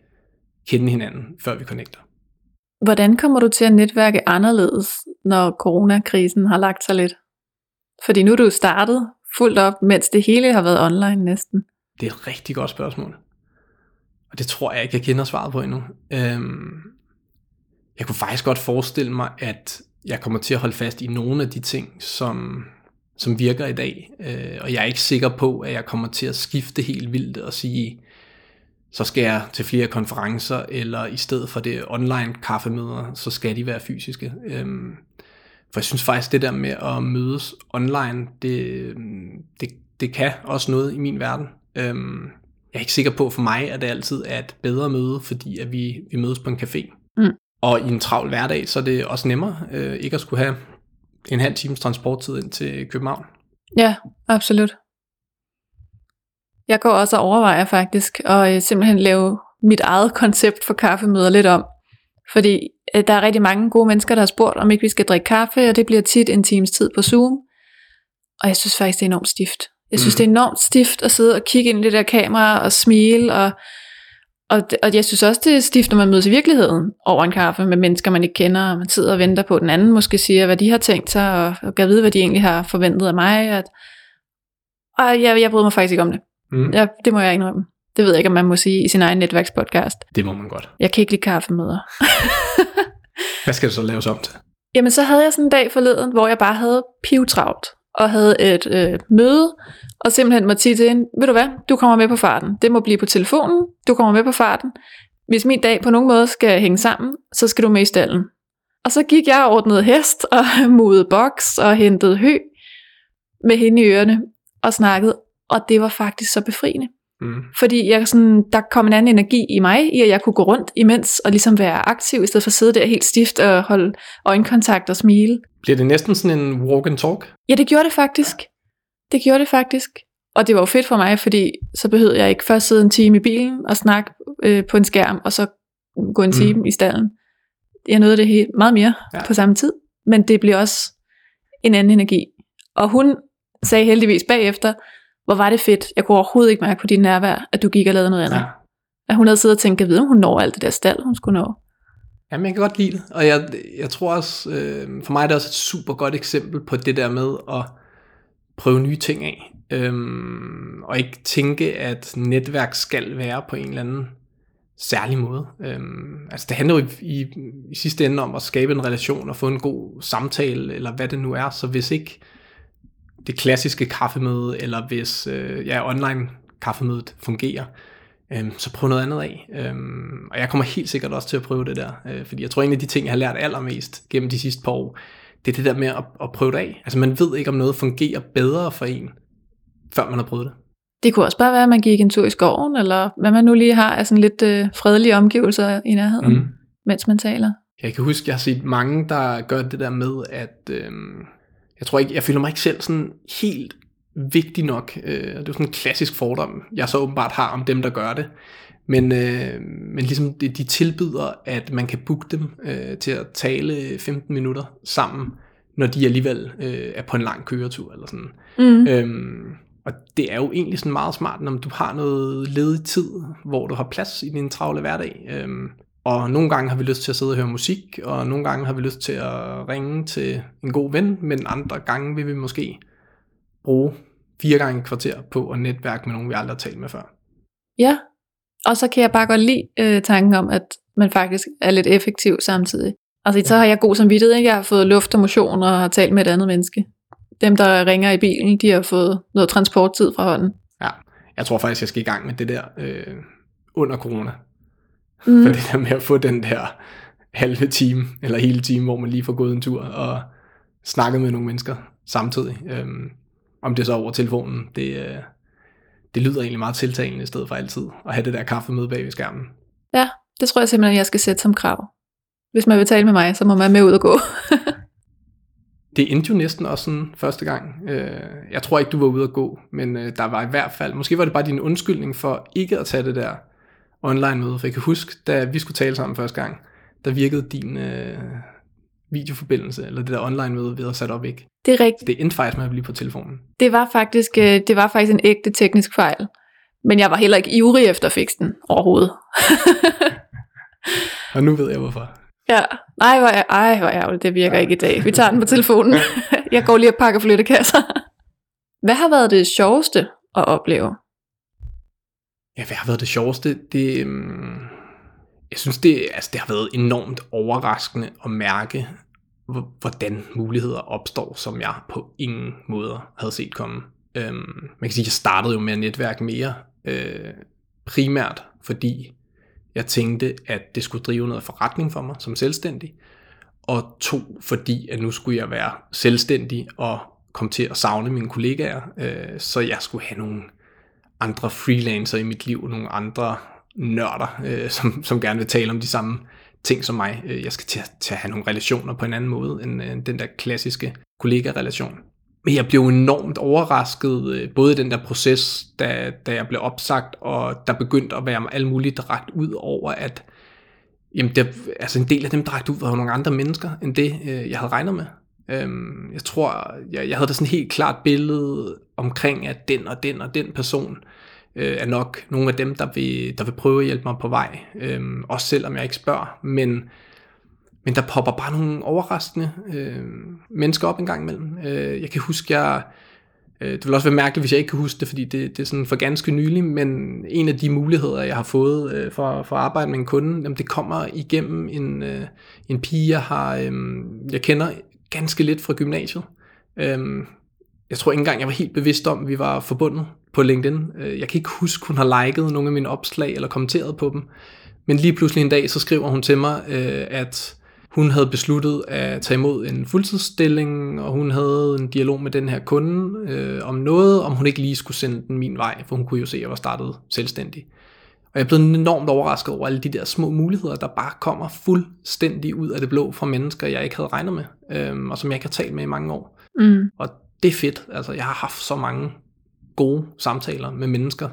kende hinanden, før vi connecter. Hvordan kommer du til at netværke anderledes, når coronakrisen har lagt sig lidt? Fordi nu er du startet fuldt op, mens det hele har været online næsten. Det er et rigtig godt spørgsmål. Og det tror jeg ikke, jeg kender svaret på endnu. Øhm, jeg kunne faktisk godt forestille mig, at jeg kommer til at holde fast i nogle af de ting, som, som virker i dag. Øh, og jeg er ikke sikker på, at jeg kommer til at skifte helt vildt og sige, så skal jeg til flere konferencer, eller i stedet for det online kaffemøder, så skal de være fysiske. Øhm, for jeg synes faktisk, det der med at mødes online, det, det, det kan også noget i min verden. Øhm, jeg er ikke sikker på for mig, at det altid er et bedre møde, fordi at vi, vi mødes på en café. Mm. Og i en travl hverdag, så er det også nemmere øh, ikke at skulle have en halv times transporttid ind til København. Ja, absolut. Jeg går også og overvejer faktisk at øh, simpelthen lave mit eget koncept for kaffemøder lidt om. Fordi der er rigtig mange gode mennesker, der har spurgt, om ikke vi skal drikke kaffe, og det bliver tit en times tid på Zoom. Og jeg synes faktisk, det er enormt stift. Jeg synes, mm. det er enormt stift at sidde og kigge ind i det der kamera og smile og og, og jeg synes også, det er stift, når man mødes i virkeligheden over en kaffe med mennesker, man ikke kender, og man sidder og venter på, at den anden måske siger, hvad de har tænkt sig, og, og kan vide, hvad de egentlig har forventet af mig. At, og jeg, jeg bryder mig faktisk ikke om det. Mm. Ja, det må jeg indrømme. Det ved jeg ikke, om man må sige i sin egen netværkspodcast. Det må man godt. Jeg kan ikke lide kaffemøder. hvad skal det så laves om til? Jamen, så havde jeg sådan en dag forleden, hvor jeg bare havde pivtravlt og havde et øh, møde, og simpelthen måtte sige til hende, ved du hvad, du kommer med på farten. Det må blive på telefonen, du kommer med på farten. Hvis min dag på nogen måde skal hænge sammen, så skal du med i stallen. Og så gik jeg og ordnede hest, og mudede boks, og hentede hø med hende i ørerne, og snakkede, og det var faktisk så befriende. Mm. Fordi jeg sådan, der kom en anden energi i mig, i at jeg kunne gå rundt imens, og ligesom være aktiv, i stedet for at sidde der helt stift og holde øjenkontakt og smile. Bliver det næsten sådan en walk and talk? Ja, det gjorde det faktisk. Det gjorde det faktisk. Og det var jo fedt for mig, fordi så behøvede jeg ikke først sidde en time i bilen og snakke øh, på en skærm, og så gå en time mm. i stallen. Jeg nåede det helt, meget mere ja. på samme tid, men det blev også en anden energi. Og hun sagde heldigvis bagefter, hvor var det fedt, jeg kunne overhovedet ikke mærke på din nærvær, at du gik og lavede noget andet. Ja. At hun havde siddet og tænkt, jeg ved, om hun når alt det der stald, hun skulle nå. Jamen, jeg kan godt lide det, og jeg, jeg tror også, øh, for mig er det også et super godt eksempel på det der med at prøve nye ting af, øhm, og ikke tænke, at netværk skal være på en eller anden særlig måde. Øhm, altså det handler jo i, i, i sidste ende om at skabe en relation og få en god samtale, eller hvad det nu er, så hvis ikke det klassiske kaffemøde, eller hvis øh, ja, online kaffemødet fungerer, øhm, så prøv noget andet af. Øhm, og jeg kommer helt sikkert også til at prøve det der, øh, fordi jeg tror en af de ting, jeg har lært allermest gennem de sidste par år, det er det der med at, at prøve det af. Altså man ved ikke, om noget fungerer bedre for en, før man har prøvet det. Det kunne også bare være, at man gik en tur i skoven, eller hvad man nu lige har af sådan lidt øh, fredelige omgivelser i nærheden, mm. mens man taler. Jeg kan huske, jeg har set mange, der gør det der med, at øh, jeg tror ikke, jeg føler mig ikke selv sådan helt vigtig nok. Øh, det er jo sådan en klassisk fordom, jeg så åbenbart har om dem, der gør det. Men, øh, men ligesom de, de tilbyder, at man kan booke dem øh, til at tale 15 minutter sammen, når de alligevel øh, er på en lang køretur eller sådan. Mm. Øhm, og det er jo egentlig sådan meget smart, når du har noget ledig tid, hvor du har plads i din travle hverdag. Øhm, og nogle gange har vi lyst til at sidde og høre musik, og nogle gange har vi lyst til at ringe til en god ven, men andre gange vil vi måske bruge fire gange kvarter på at netværke med nogen, vi aldrig har talt med før. Ja, og så kan jeg bare godt lide øh, tanken om, at man faktisk er lidt effektiv samtidig. Altså, så har jeg god samvittighed, ikke? Jeg har fået luft og motion og har talt med et andet menneske. Dem, der ringer i bilen, de har fået noget transporttid fra hånden. Ja, jeg tror faktisk, jeg skal i gang med det der øh, under corona. Mm. For det der med at få den der halve time, eller hele time, hvor man lige får gået en tur og snakket med nogle mennesker samtidig. Øhm, om det så over telefonen, det, øh, det lyder egentlig meget tiltalende i stedet for altid at have det der kaffemøde bag ved skærmen. Ja, det tror jeg simpelthen, jeg skal sætte som krav. Hvis man vil tale med mig, så må man med ud og gå. det endte jo næsten også sådan første gang. Øh, jeg tror ikke, du var ude at gå, men øh, der var i hvert fald, måske var det bare din undskyldning for ikke at tage det der online møde. For jeg kan huske, da vi skulle tale sammen første gang, der virkede din øh, videoforbindelse, eller det der online møde, vi havde sat op ikke. Det er rigtigt. Det endte faktisk med at blive på telefonen. Det var faktisk, øh, det var faktisk en ægte teknisk fejl. Men jeg var heller ikke ivrig efter at fikse den overhovedet. og nu ved jeg hvorfor. Ja, nej, hvor ej, hvor ærgerligt, det virker ja. ikke i dag. Vi tager den på telefonen. jeg går lige og pakker flyttekasser. Hvad har været det sjoveste at opleve? Ja, hvad har været det sjoveste? Det, um, jeg synes, det, altså, det har været enormt overraskende at mærke, hvordan muligheder opstår, som jeg på ingen måde havde set komme. Øhm, man kan sige, at jeg startede jo med at netværke mere, øh, primært fordi jeg tænkte, at det skulle drive noget forretning for mig som selvstændig, og to, fordi at nu skulle jeg være selvstændig og komme til at savne mine kollegaer, øh, så jeg skulle have nogle andre freelancer i mit liv, nogle andre nørder, øh, som, som gerne vil tale om de samme ting som mig. Øh, jeg skal til at, til at have nogle relationer på en anden måde end, øh, end den der klassiske kollega-relation. Men jeg blev enormt overrasket, øh, både i den der proces, da, da jeg blev opsagt, og der begyndte at være alt muligt dragt ud over, at jamen det, altså en del af dem dragt ud var nogle andre mennesker, end det øh, jeg havde regnet med. Øhm, jeg tror, jeg, jeg havde da sådan et helt klart billede omkring, at den og den og den person øh, er nok nogle af dem, der vil, der vil prøve at hjælpe mig på vej. Øhm, også selvom jeg ikke spørger, men men der popper bare nogle overraskende øh, mennesker op en gang imellem. Øh, jeg kan huske, jeg... Øh, det vil også være mærkeligt, hvis jeg ikke kan huske det, fordi det, det er sådan for ganske nylig, men en af de muligheder, jeg har fået øh, for, for at arbejde med en kunde, jamen det kommer igennem en, øh, en pige, jeg, har, øh, jeg kender ganske lidt fra gymnasiet. Øhm, jeg tror ikke engang, jeg var helt bevidst om, at vi var forbundet på LinkedIn. Øh, jeg kan ikke huske, hun har liket nogle af mine opslag eller kommenteret på dem. Men lige pludselig en dag, så skriver hun til mig, øh, at hun havde besluttet at tage imod en fuldtidsstilling, og hun havde en dialog med den her kunde øh, om noget, om hun ikke lige skulle sende den min vej, for hun kunne jo se, at jeg var startet selvstændig. Og jeg blev enormt overrasket over alle de der små muligheder, der bare kommer fuldstændig ud af det blå fra mennesker, jeg ikke havde regnet med, øh, og som jeg ikke har talt med i mange år. Mm. Og det er fedt. Altså, jeg har haft så mange gode samtaler med mennesker,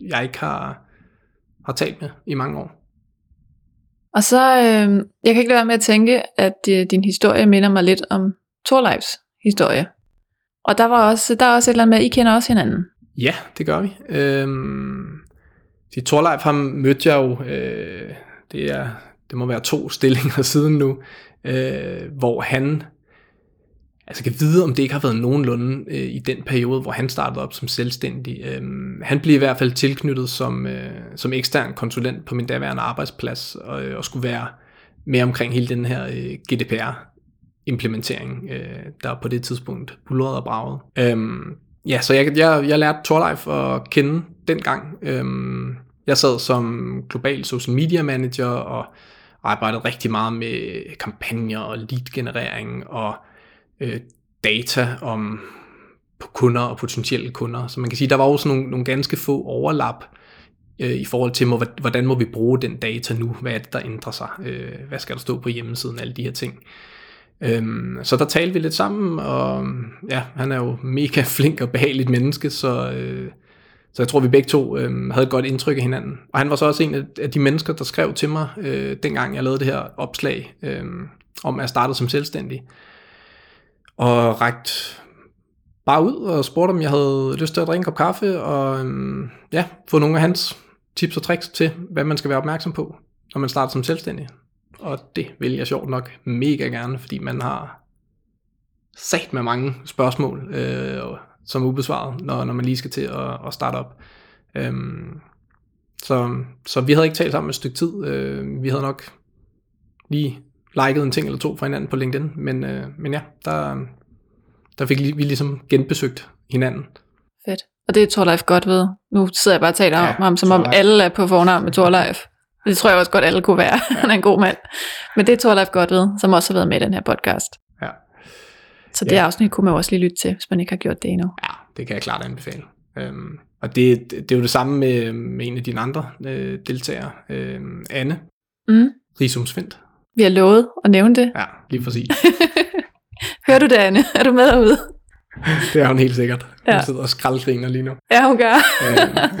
jeg ikke har, har talt med i mange år. Og så, øh, jeg kan ikke lade være med at tænke, at øh, din historie minder mig lidt om Torleifs historie. Og der var også, der er også et eller andet med, at I kender også hinanden. Ja, det gør vi. Øhm, de Torleif ham mødte jeg jo, øh, det, er, det må være to stillinger siden nu, øh, hvor han, altså kan vide, om det ikke har været nogenlunde øh, i den periode, hvor han startede op som selvstændig. Øh, han blev i hvert fald tilknyttet som, øh, som ekstern konsulent på min daværende arbejdsplads, og, øh, og skulle være mere omkring hele den her øh, GDPR implementering, øh, der på det tidspunkt bullerede og bragede. Øh, ja, så jeg, jeg, jeg lærte Torleif at kende dengang. Øhm, jeg sad som global social media manager og arbejdede rigtig meget med kampagner og lead-generering og øh, data om på kunder og potentielle kunder. Så man kan sige, der var også nogle, nogle ganske få overlap øh, i forhold til, hvordan må vi bruge den data nu? Hvad er det, der ændrer sig? Øh, hvad skal der stå på hjemmesiden? Alle de her ting. Øhm, så der talte vi lidt sammen, og ja, han er jo mega flink og behageligt menneske, så, øh, så jeg tror, vi begge to øh, havde et godt indtryk af hinanden. Og han var så også en af de mennesker, der skrev til mig, øh, dengang jeg lavede det her opslag, øh, om at starte som selvstændig. Og rækt bare ud og spurgte, om jeg havde lyst til at drikke en kop kaffe, og øh, ja, få nogle af hans tips og tricks til, hvad man skal være opmærksom på, når man starter som selvstændig og det vil jeg sjovt nok mega gerne, fordi man har sat med mange spørgsmål, øh, som er ubesvaret, når, når man lige skal til at, at starte op. Øhm, så, så vi havde ikke talt sammen et stykke tid. Øh, vi havde nok lige liket en ting eller to fra hinanden på LinkedIn, men, øh, men ja, der, der fik vi ligesom genbesøgt hinanden. Fedt. Og det er Torleif godt ved. Nu sidder jeg bare og taler ja, om ham, som Torleif. om alle er på fornavn med Torleif. Det tror jeg også godt, alle kunne være. Han er en god mand. Men det er Torleif godt ved, som også har været med i den her podcast. Så det ja. afsnit kunne man også lige lytte til, hvis man ikke har gjort det endnu. Ja, det kan jeg klart anbefale. Øhm, og det, det er jo det samme med, med en af dine andre øh, deltagere, øh, Anne mm. Risum Svendt. Vi har lovet at nævne det. Ja, lige præcis. Hører du det, Anne? Er du med derude? det er hun helt sikkert. Hun ja. sidder og skraldgriner lige nu. Ja, hun gør. øhm,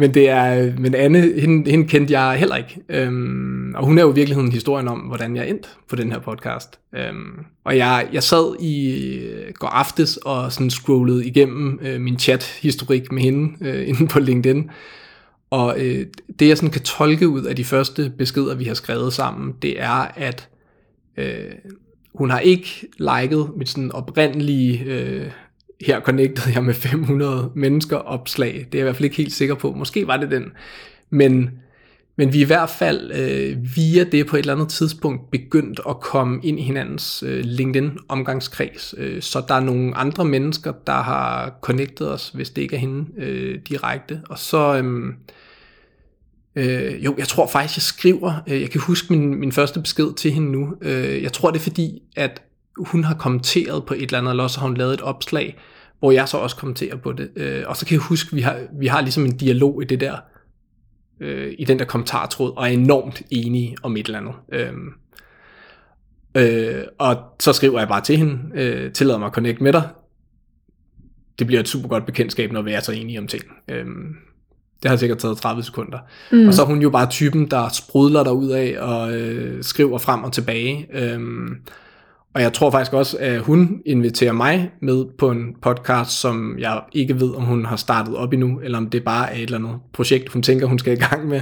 men det er, men Anne, hende, hende kendte jeg heller ikke. Øhm, og hun er jo i virkeligheden historien om, hvordan jeg endte på den her podcast. Øhm, og jeg, jeg sad i øh, går aftes og sådan scrollede igennem øh, min chat-historik med hende øh, inde på LinkedIn. Og øh, det jeg sådan kan tolke ud af de første beskeder, vi har skrevet sammen, det er, at øh, hun har ikke liket mit sådan oprindelige øh, her connectede jeg med 500 mennesker opslag. Det er jeg i hvert fald ikke helt sikker på. Måske var det den. Men, men vi er i hvert fald øh, via det på et eller andet tidspunkt begyndt at komme ind i hinandens øh, LinkedIn-omgangskreds. Øh, så der er nogle andre mennesker, der har connectet os, hvis det ikke er hende øh, direkte. Og så... Øh, Øh, jo, jeg tror faktisk, jeg skriver, øh, jeg kan huske min, min første besked til hende nu. Øh, jeg tror, det er fordi, at hun har kommenteret på et eller andet, eller også har hun lavet et opslag, hvor jeg så også kommenterer på det. Øh, og så kan jeg huske, vi har, vi har ligesom en dialog i det der, øh, i den der kommentartråd, og er enormt enige om et eller andet. Øh, øh, og så skriver jeg bare til hende, øh, tillader mig at connect med dig. Det bliver et super godt bekendtskab, når vi er så enige om ting. Øh, det har sikkert taget 30 sekunder. Mm. Og så er hun jo bare typen, der sprudler ud af og øh, skriver frem og tilbage. Øh, og jeg tror faktisk også, at hun inviterer mig med på en podcast, som jeg ikke ved, om hun har startet op endnu, eller om det bare er et eller andet projekt, hun tænker, hun skal i gang med.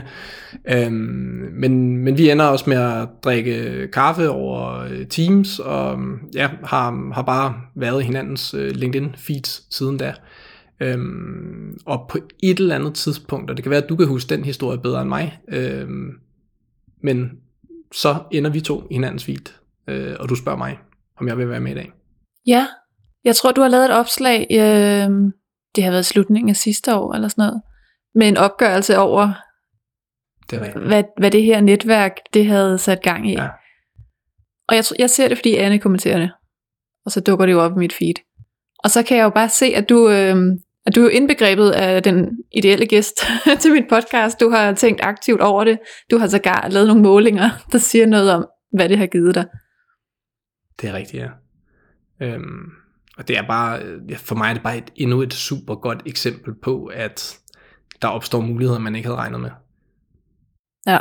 Øhm, men, men vi ender også med at drikke kaffe over øh, Teams, og øhm, ja, har, har bare været i hinandens øh, LinkedIn-feeds siden da. Øhm, og på et eller andet tidspunkt, og det kan være, at du kan huske den historie bedre end mig, øhm, men så ender vi to i hinandens feed øh, og du spørger mig, om jeg vil være med i dag. Ja, jeg tror, du har lavet et opslag, øh, det har været slutningen af sidste år, eller sådan noget, med en opgørelse over, det er hvad, hvad det her netværk, det havde sat gang i. Ja. Og jeg, jeg ser det, fordi Anne kommenterer det, og så dukker det jo op i mit feed. Og så kan jeg jo bare se, at du, øh, at du er indbegrebet af den ideelle gæst til mit podcast. Du har tænkt aktivt over det. Du har sågar lavet nogle målinger, der siger noget om, hvad det har givet dig. Det er rigtigt, ja. Øhm, og det er bare, øh, for mig er det bare et, endnu et super godt eksempel på, at der opstår muligheder, man ikke havde regnet med. Ja.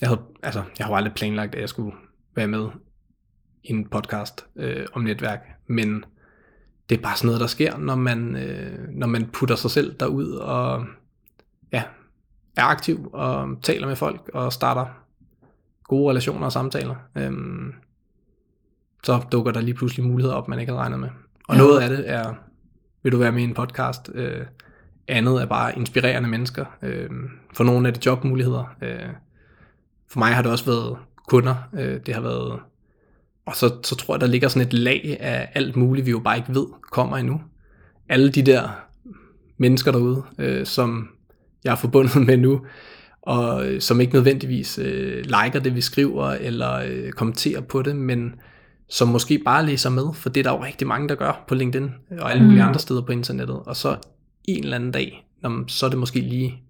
Jeg havde, altså, jeg har aldrig planlagt, at jeg skulle være med i en podcast øh, om netværk, men det er bare sådan noget, der sker, når man, øh, når man putter sig selv derud og ja, er aktiv og taler med folk og starter gode relationer og samtaler. Øhm, så dukker der lige pludselig muligheder op, man ikke havde regnet med. Og ja. noget af det er, vil du være med i en podcast, øh, andet er bare inspirerende mennesker. Øh, for nogle er det jobmuligheder. Øh, for mig har det også været kunder. Øh, det har været... Og så, så tror jeg, der ligger sådan et lag af alt muligt, vi jo bare ikke ved, kommer endnu. Alle de der mennesker derude, øh, som jeg er forbundet med nu, og øh, som ikke nødvendigvis øh, liker det, vi skriver, eller øh, kommenterer på det, men som måske bare læser med, for det er der jo rigtig mange, der gør på LinkedIn, og alle mulige mm. andre steder på internettet, og så en eller anden dag, så er det måske lige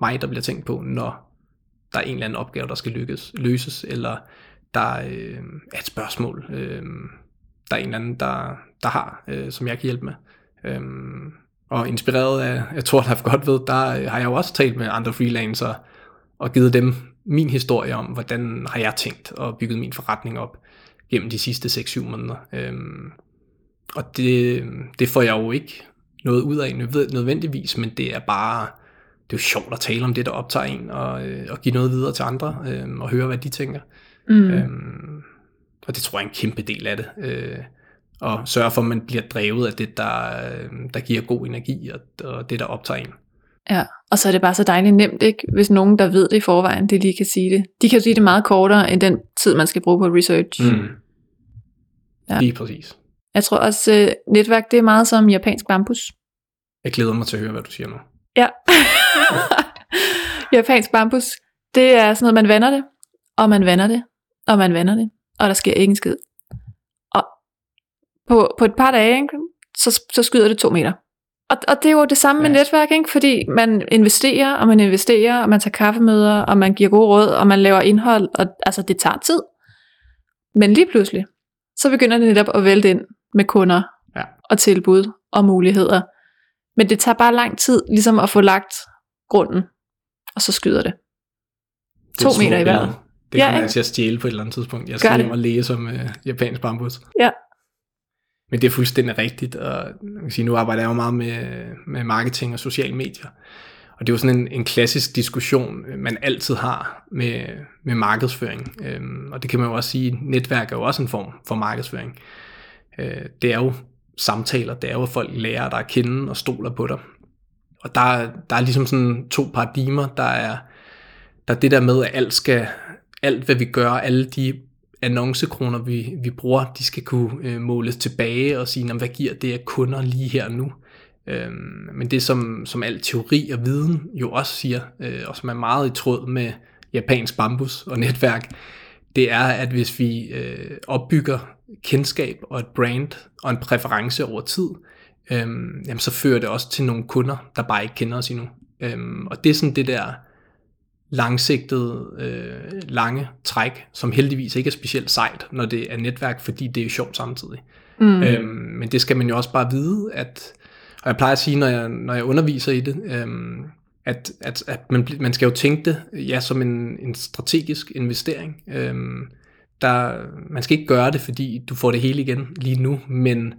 mig, der bliver tænkt på, når der er en eller anden opgave, der skal lykkes, løses, eller der øh, er et spørgsmål, øh, der er en eller anden, der, der har, øh, som jeg kan hjælpe med. Øh, og inspireret af, jeg tror, der godt ved, der øh, har jeg jo også talt med andre freelancere, og givet dem min historie om, hvordan har jeg tænkt og bygget min forretning op gennem de sidste 6-7 måneder. Øhm, og det, det får jeg jo ikke noget ud af nødvendigvis, men det er bare, det er jo sjovt at tale om det, der optager en, og, øh, og give noget videre til andre, øh, og høre, hvad de tænker. Mm. Øhm, og det tror jeg er en kæmpe del af det. Øh, og sørge for, at man bliver drevet af det, der, øh, der giver god energi, og, og det, der optager en. Ja, og så er det bare så dejligt nemt, ikke? hvis nogen, der ved det i forvejen, det lige kan sige det. De kan sige det meget kortere, end den tid, man skal bruge på research. Mm. Ja. Lige præcis. Jeg tror også, uh, netværk, det er meget som japansk bambus. Jeg glæder mig til at høre, hvad du siger nu. Ja. japansk bambus, det er sådan noget, man vander det, og man vander det, og man vander det, og der sker ikke en skid. Og på, på et par dage, ikke, så, så skyder det to meter. Og, og det er jo det samme ja. med netværk, ikke? fordi man investerer, og man investerer, og man tager kaffemøder, og man giver gode råd, og man laver indhold, og altså det tager tid. Men lige pludselig, så begynder det netop at vælte ind med kunder ja. og tilbud og muligheder. Men det tager bare lang tid ligesom at få lagt grunden, og så skyder det. det to meter i vejret. Det kan ja, man altså stjæle på et eller andet tidspunkt. Jeg skal hjem og læse om uh, japansk bambus. Ja, men det er fuldstændig rigtigt, og man kan sige, nu arbejder jeg jo meget med, med marketing og sociale medier. Og det er jo sådan en, en klassisk diskussion, øh, man altid har med, med markedsføring. Øhm, og det kan man jo også sige, netværk er jo også en form for markedsføring. Øh, det er jo samtaler, det er jo, at folk lærer dig at kende og stoler på dig. Og der, der er ligesom sådan to paradigmer, der er, der er det der med, at alt skal, alt hvad vi gør, alle de annoncekroner, vi, vi bruger, de skal kunne øh, måles tilbage og sige, hvad giver det af kunder lige her nu. Øhm, men det som, som al teori og viden jo også siger, øh, og som er meget i tråd med japansk bambus og netværk, det er, at hvis vi øh, opbygger kendskab og et brand og en præference over tid, øh, jamen så fører det også til nogle kunder, der bare ikke kender os endnu. Øh, og det er sådan det der langsigtede, øh, lange træk, som heldigvis ikke er specielt sejt, når det er netværk, fordi det er sjovt samtidig. Mm. Øhm, men det skal man jo også bare vide, at, og jeg plejer at sige, når jeg, når jeg underviser i det, øhm, at, at, at man, man skal jo tænke det ja, som en, en strategisk investering. Øhm, der, man skal ikke gøre det, fordi du får det hele igen lige nu, men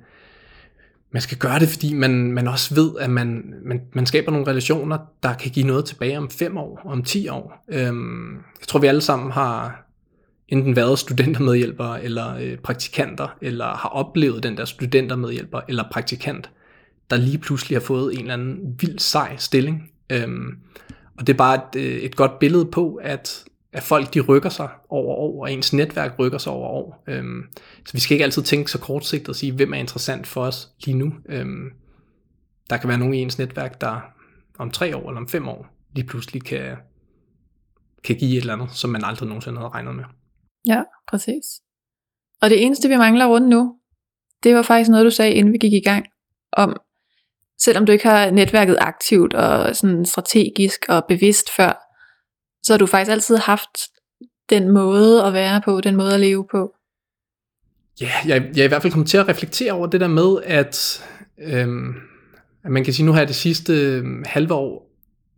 man skal gøre det, fordi man, man også ved, at man, man, man skaber nogle relationer, der kan give noget tilbage om fem år, om ti år. Øhm, jeg tror, vi alle sammen har enten været studentermedhjælpere, eller øh, praktikanter, eller har oplevet den der studentermedhjælper, eller praktikant, der lige pludselig har fået en eller anden vild sej stilling. Øhm, og det er bare et, øh, et godt billede på, at at folk de rykker sig over år, og ens netværk rykker sig over år. Øhm, så vi skal ikke altid tænke så kortsigtet og sige, hvem er interessant for os lige nu. Øhm, der kan være nogen i ens netværk, der om tre år eller om fem år lige pludselig kan, kan give et eller andet, som man aldrig nogensinde havde regnet med. Ja, præcis. Og det eneste, vi mangler rundt nu, det var faktisk noget, du sagde, inden vi gik i gang, om selvom du ikke har netværket aktivt og sådan strategisk og bevidst før, så har du faktisk altid haft den måde at være på, den måde at leve på. Ja, jeg, jeg er i hvert fald kommet til at reflektere over det der med, at, øhm, at man kan sige, nu har jeg det sidste øhm, halve år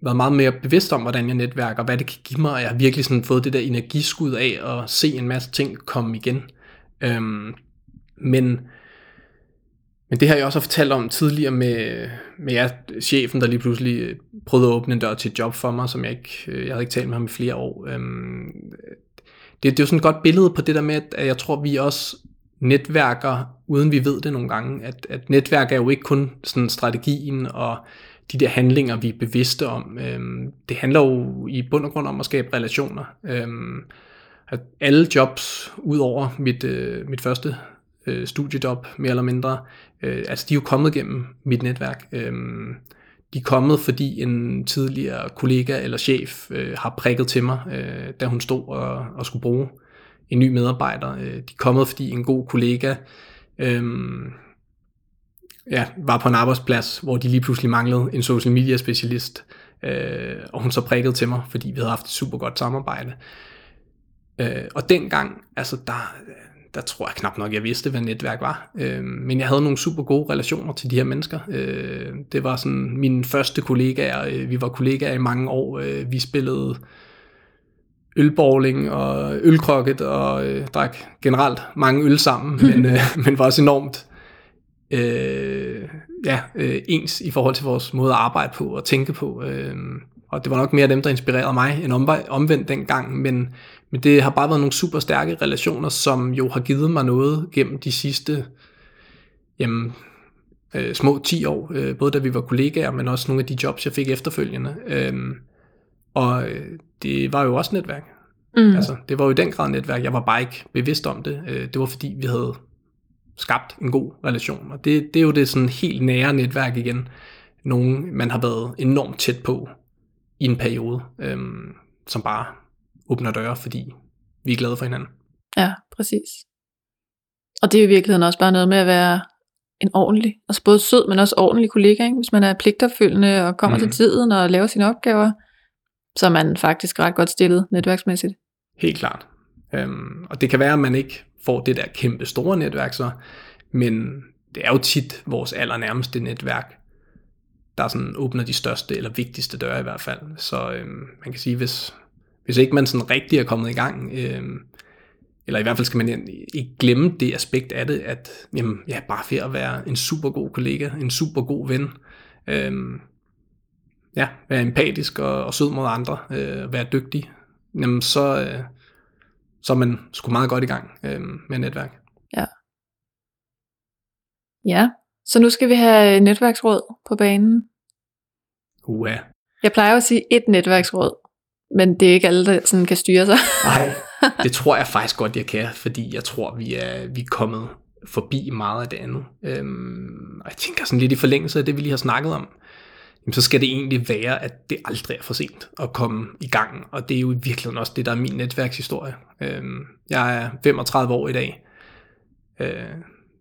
været meget mere bevidst om, hvordan jeg netværker, og hvad det kan give mig, og jeg har virkelig sådan fået det der energiskud af at se en masse ting komme igen. Øhm, men, men det har jeg også fortalt om tidligere med, med jer, chefen, der lige pludselig øh, prøvede at åbne en dør til et job for mig, som jeg ikke, øh, jeg havde ikke talt med ham i flere år. Øhm, det, det er jo sådan et godt billede på det der med, at jeg tror, vi også netværker, uden vi ved det nogle gange. At, at netværk er jo ikke kun sådan strategien og de der handlinger, vi er bevidste om. Øhm, det handler jo i bund og grund om at skabe relationer. Øhm, at alle jobs, ud over mit, øh, mit første øh, studiejob, mere eller mindre, øh, altså de er jo kommet gennem mit netværk. Øh, de er kommet, fordi en tidligere kollega eller chef øh, har prikket til mig, øh, da hun stod og, og skulle bruge en ny medarbejder. Øh, de er kommet, fordi en god kollega øh, ja, var på en arbejdsplads, hvor de lige pludselig manglede en social media specialist, øh, og hun så prikkede til mig, fordi vi havde haft et super godt samarbejde. Øh, og dengang, altså der, der tror jeg knap nok, jeg vidste, hvad netværk var. Øh, men jeg havde nogle super gode relationer til de her mennesker. Øh, det var sådan mine første kollegaer. Øh, vi var kollegaer i mange år. Øh, vi spillede ølbowling og ølkrokket og øh, drak generelt mange øl sammen, men, øh, men var også enormt øh, ja, øh, ens i forhold til vores måde at arbejde på og tænke på. Øh, og det var nok mere dem, der inspirerede mig end omvendt dengang, men, men det har bare været nogle super stærke relationer, som jo har givet mig noget gennem de sidste jamen, øh, små 10 år, øh, både da vi var kollegaer, men også nogle af de jobs, jeg fik efterfølgende. Øh, og det var jo også netværk. Mm. Altså, det var jo i den grad netværk. Jeg var bare ikke bevidst om det. Øh, det var fordi, vi havde skabt en god relation. Og det, det er jo det sådan helt nære netværk igen. Nogen, man har været enormt tæt på i en periode, øhm, som bare åbner døre, fordi vi er glade for hinanden. Ja, præcis. Og det er i virkeligheden også bare noget med at være en ordentlig, altså både sød, men også ordentlig kollega, ikke? hvis man er pligtopfyldende og kommer mm. til tiden og laver sine opgaver, så er man faktisk ret godt stillet netværksmæssigt. Helt klart. Øhm, og det kan være, at man ikke får det der kæmpe store netværk så, men det er jo tit vores allernærmeste netværk, der sådan åbner de største eller vigtigste døre i hvert fald. Så øhm, man kan sige, hvis, hvis ikke man sådan rigtig er kommet i gang, øhm, eller i hvert fald skal man ikke glemme det aspekt af det, at jamen, ja, bare for at være en super god kollega, en super god ven, øhm, ja, være empatisk og, og sød mod andre, øh, være dygtig, jamen så, øh, så er man sgu meget godt i gang øh, med netværk. Ja. Ja, så nu skal vi have netværksråd på banen. Uha. Jeg plejer at sige et netværksråd, men det er ikke alle, der sådan kan styre sig. Nej, det tror jeg faktisk godt, jeg kan, fordi jeg tror, vi er, vi er kommet forbi meget af det andet. Øhm, og jeg tænker sådan lidt i forlængelse af det, vi lige har snakket om jamen, så skal det egentlig være, at det aldrig er for sent at komme i gang. Og det er jo i virkeligheden også det, der er min netværkshistorie. Øhm, jeg er 35 år i dag. Øh,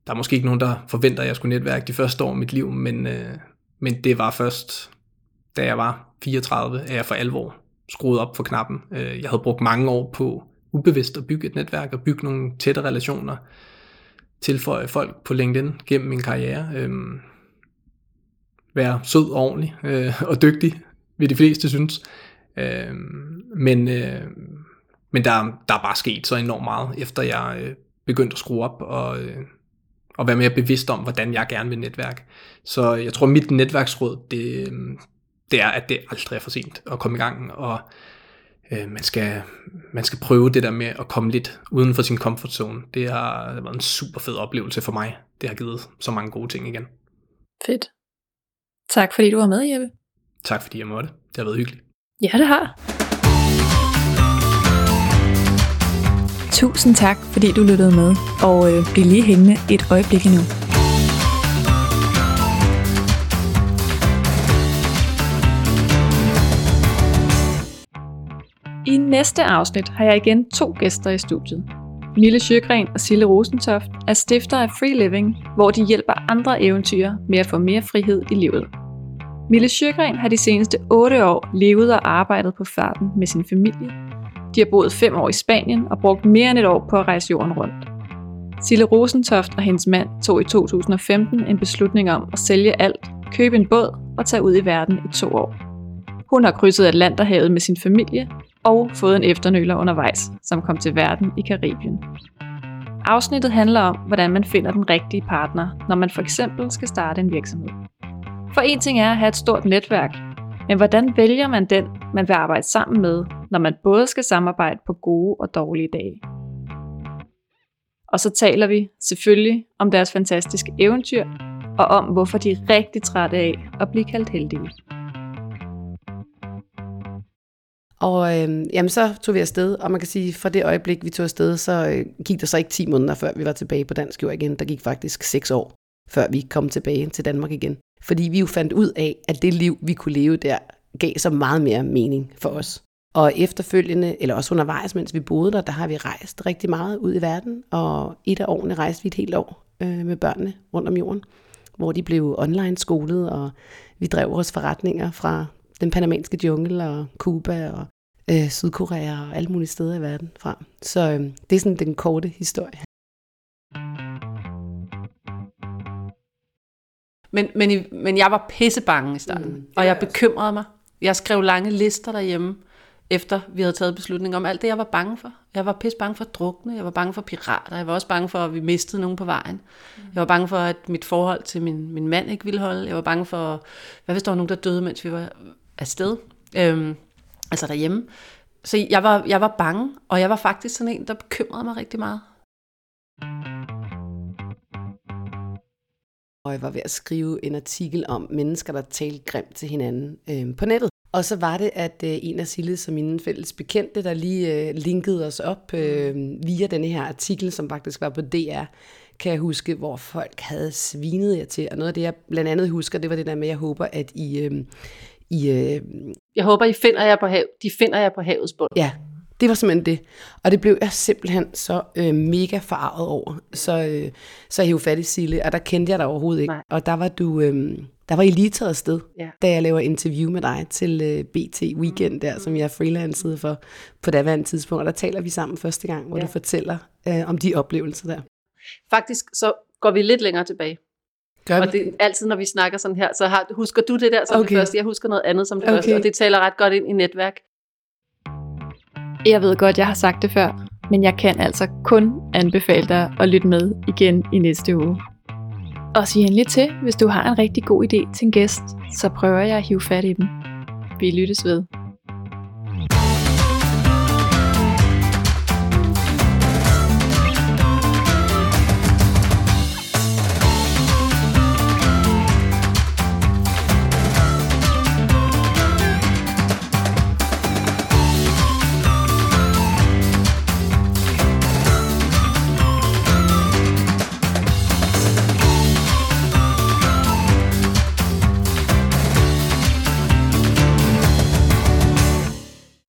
der er måske ikke nogen, der forventer, at jeg skulle netværke de første år af mit liv, men, øh, men det var først, da jeg var 34, at jeg for alvor skruede op for knappen. Øh, jeg havde brugt mange år på ubevidst at bygge et netværk og bygge nogle tætte relationer, tilføje folk på LinkedIn gennem min karriere. øh, være sød og ordentlig øh, og dygtig, vil de fleste synes. Øh, men øh, men der, der er bare sket så enormt meget, efter jeg øh, begyndte at skrue op og, øh, og være mere bevidst om, hvordan jeg gerne vil netværke. Så jeg tror, mit netværksråd, det, det er, at det aldrig er for sent at komme i gang, og øh, man, skal, man skal prøve det der med at komme lidt uden for sin comfort zone. Det har været en super fed oplevelse for mig. Det har givet så mange gode ting igen. Fedt. Tak fordi du var med, Jeppe. Tak fordi jeg måtte. Det har været hyggeligt. Ja, det har. Tusind tak, fordi du lyttede med, og øh, bliv lige hængende et øjeblik endnu. I næste afsnit har jeg igen to gæster i studiet. Mille Sjøgren og Sille Rosentoft er stifter af Free Living, hvor de hjælper andre eventyr med at få mere frihed i livet. Mille Sjøgren har de seneste 8 år levet og arbejdet på farten med sin familie. De har boet 5 år i Spanien og brugt mere end et år på at rejse jorden rundt. Sille Rosentoft og hendes mand tog i 2015 en beslutning om at sælge alt, købe en båd og tage ud i verden i to år. Hun har krydset Atlanterhavet med sin familie og fået en efternøler undervejs, som kom til verden i Karibien. Afsnittet handler om, hvordan man finder den rigtige partner, når man for eksempel skal starte en virksomhed. For en ting er at have et stort netværk, men hvordan vælger man den, man vil arbejde sammen med, når man både skal samarbejde på gode og dårlige dage? Og så taler vi selvfølgelig om deres fantastiske eventyr, og om hvorfor de er rigtig trætte af at blive kaldt heldige. Og øh, jamen, så tog vi afsted, og man kan sige, fra det øjeblik, vi tog afsted, så øh, gik der så ikke 10 måneder, før vi var tilbage på dansk jord igen. Der gik faktisk 6 år, før vi kom tilbage til Danmark igen. Fordi vi jo fandt ud af, at det liv, vi kunne leve der, gav så meget mere mening for os. Og efterfølgende, eller også undervejs, mens vi boede der, der har vi rejst rigtig meget ud i verden. Og et af årene rejste vi et helt år øh, med børnene rundt om jorden, hvor de blev online skolet, og vi drev vores forretninger fra den panamanske jungle og Cuba og øh, Sydkorea og alle mulige steder i verden fra. Så øh, det er sådan den korte historie. Men, men, men jeg var pissebange i starten, mm, og jeg bekymrede mig. Jeg skrev lange lister derhjemme, efter vi havde taget beslutningen om alt det, jeg var bange for. Jeg var pisse bange for at drukne, jeg var bange for pirater, jeg var også bange for, at vi mistede nogen på vejen. Jeg var bange for, at mit forhold til min, min mand ikke ville holde. Jeg var bange for, hvad hvis der var nogen, der døde, mens vi var afsted. Øhm, altså derhjemme. Så jeg var, jeg var bange, og jeg var faktisk sådan en, der bekymrede mig rigtig meget. Og jeg var ved at skrive en artikel om mennesker, der talte grimt til hinanden øh, på nettet. Og så var det, at øh, en af Sille som mine fælles bekendte, der lige øh, linkede os op øh, via denne her artikel, som faktisk var på DR, kan jeg huske, hvor folk havde svinet jer til. Og noget af det, jeg blandt andet husker, det var det der med, at jeg håber, at I... Øh, i, øh, jeg håber, I finder jer på hav, de finder jer på havets bund. Ja, det var simpelthen det. Og det blev jeg simpelthen så øh, mega farvet over. Så, øh, så jeg hævde fat i Sille, og der kendte jeg dig overhovedet ikke. Nej. Og der var du... Øh, der var I lige taget sted, ja. da jeg laver interview med dig til øh, BT Weekend, der, som jeg freelancede for på daværende tidspunkt. Og der taler vi sammen første gang, hvor ja. du fortæller øh, om de oplevelser der. Faktisk så går vi lidt længere tilbage. Gør og det, altid når vi snakker sådan her, så har, husker du det der som okay. det første. Jeg husker noget andet som det okay. første, og det taler ret godt ind i netværk. Jeg ved godt, jeg har sagt det før, men jeg kan altså kun anbefale dig at lytte med igen i næste uge. Og sig endelig til, hvis du har en rigtig god idé til en gæst, så prøver jeg at hive fat i dem. Vi lyttes ved.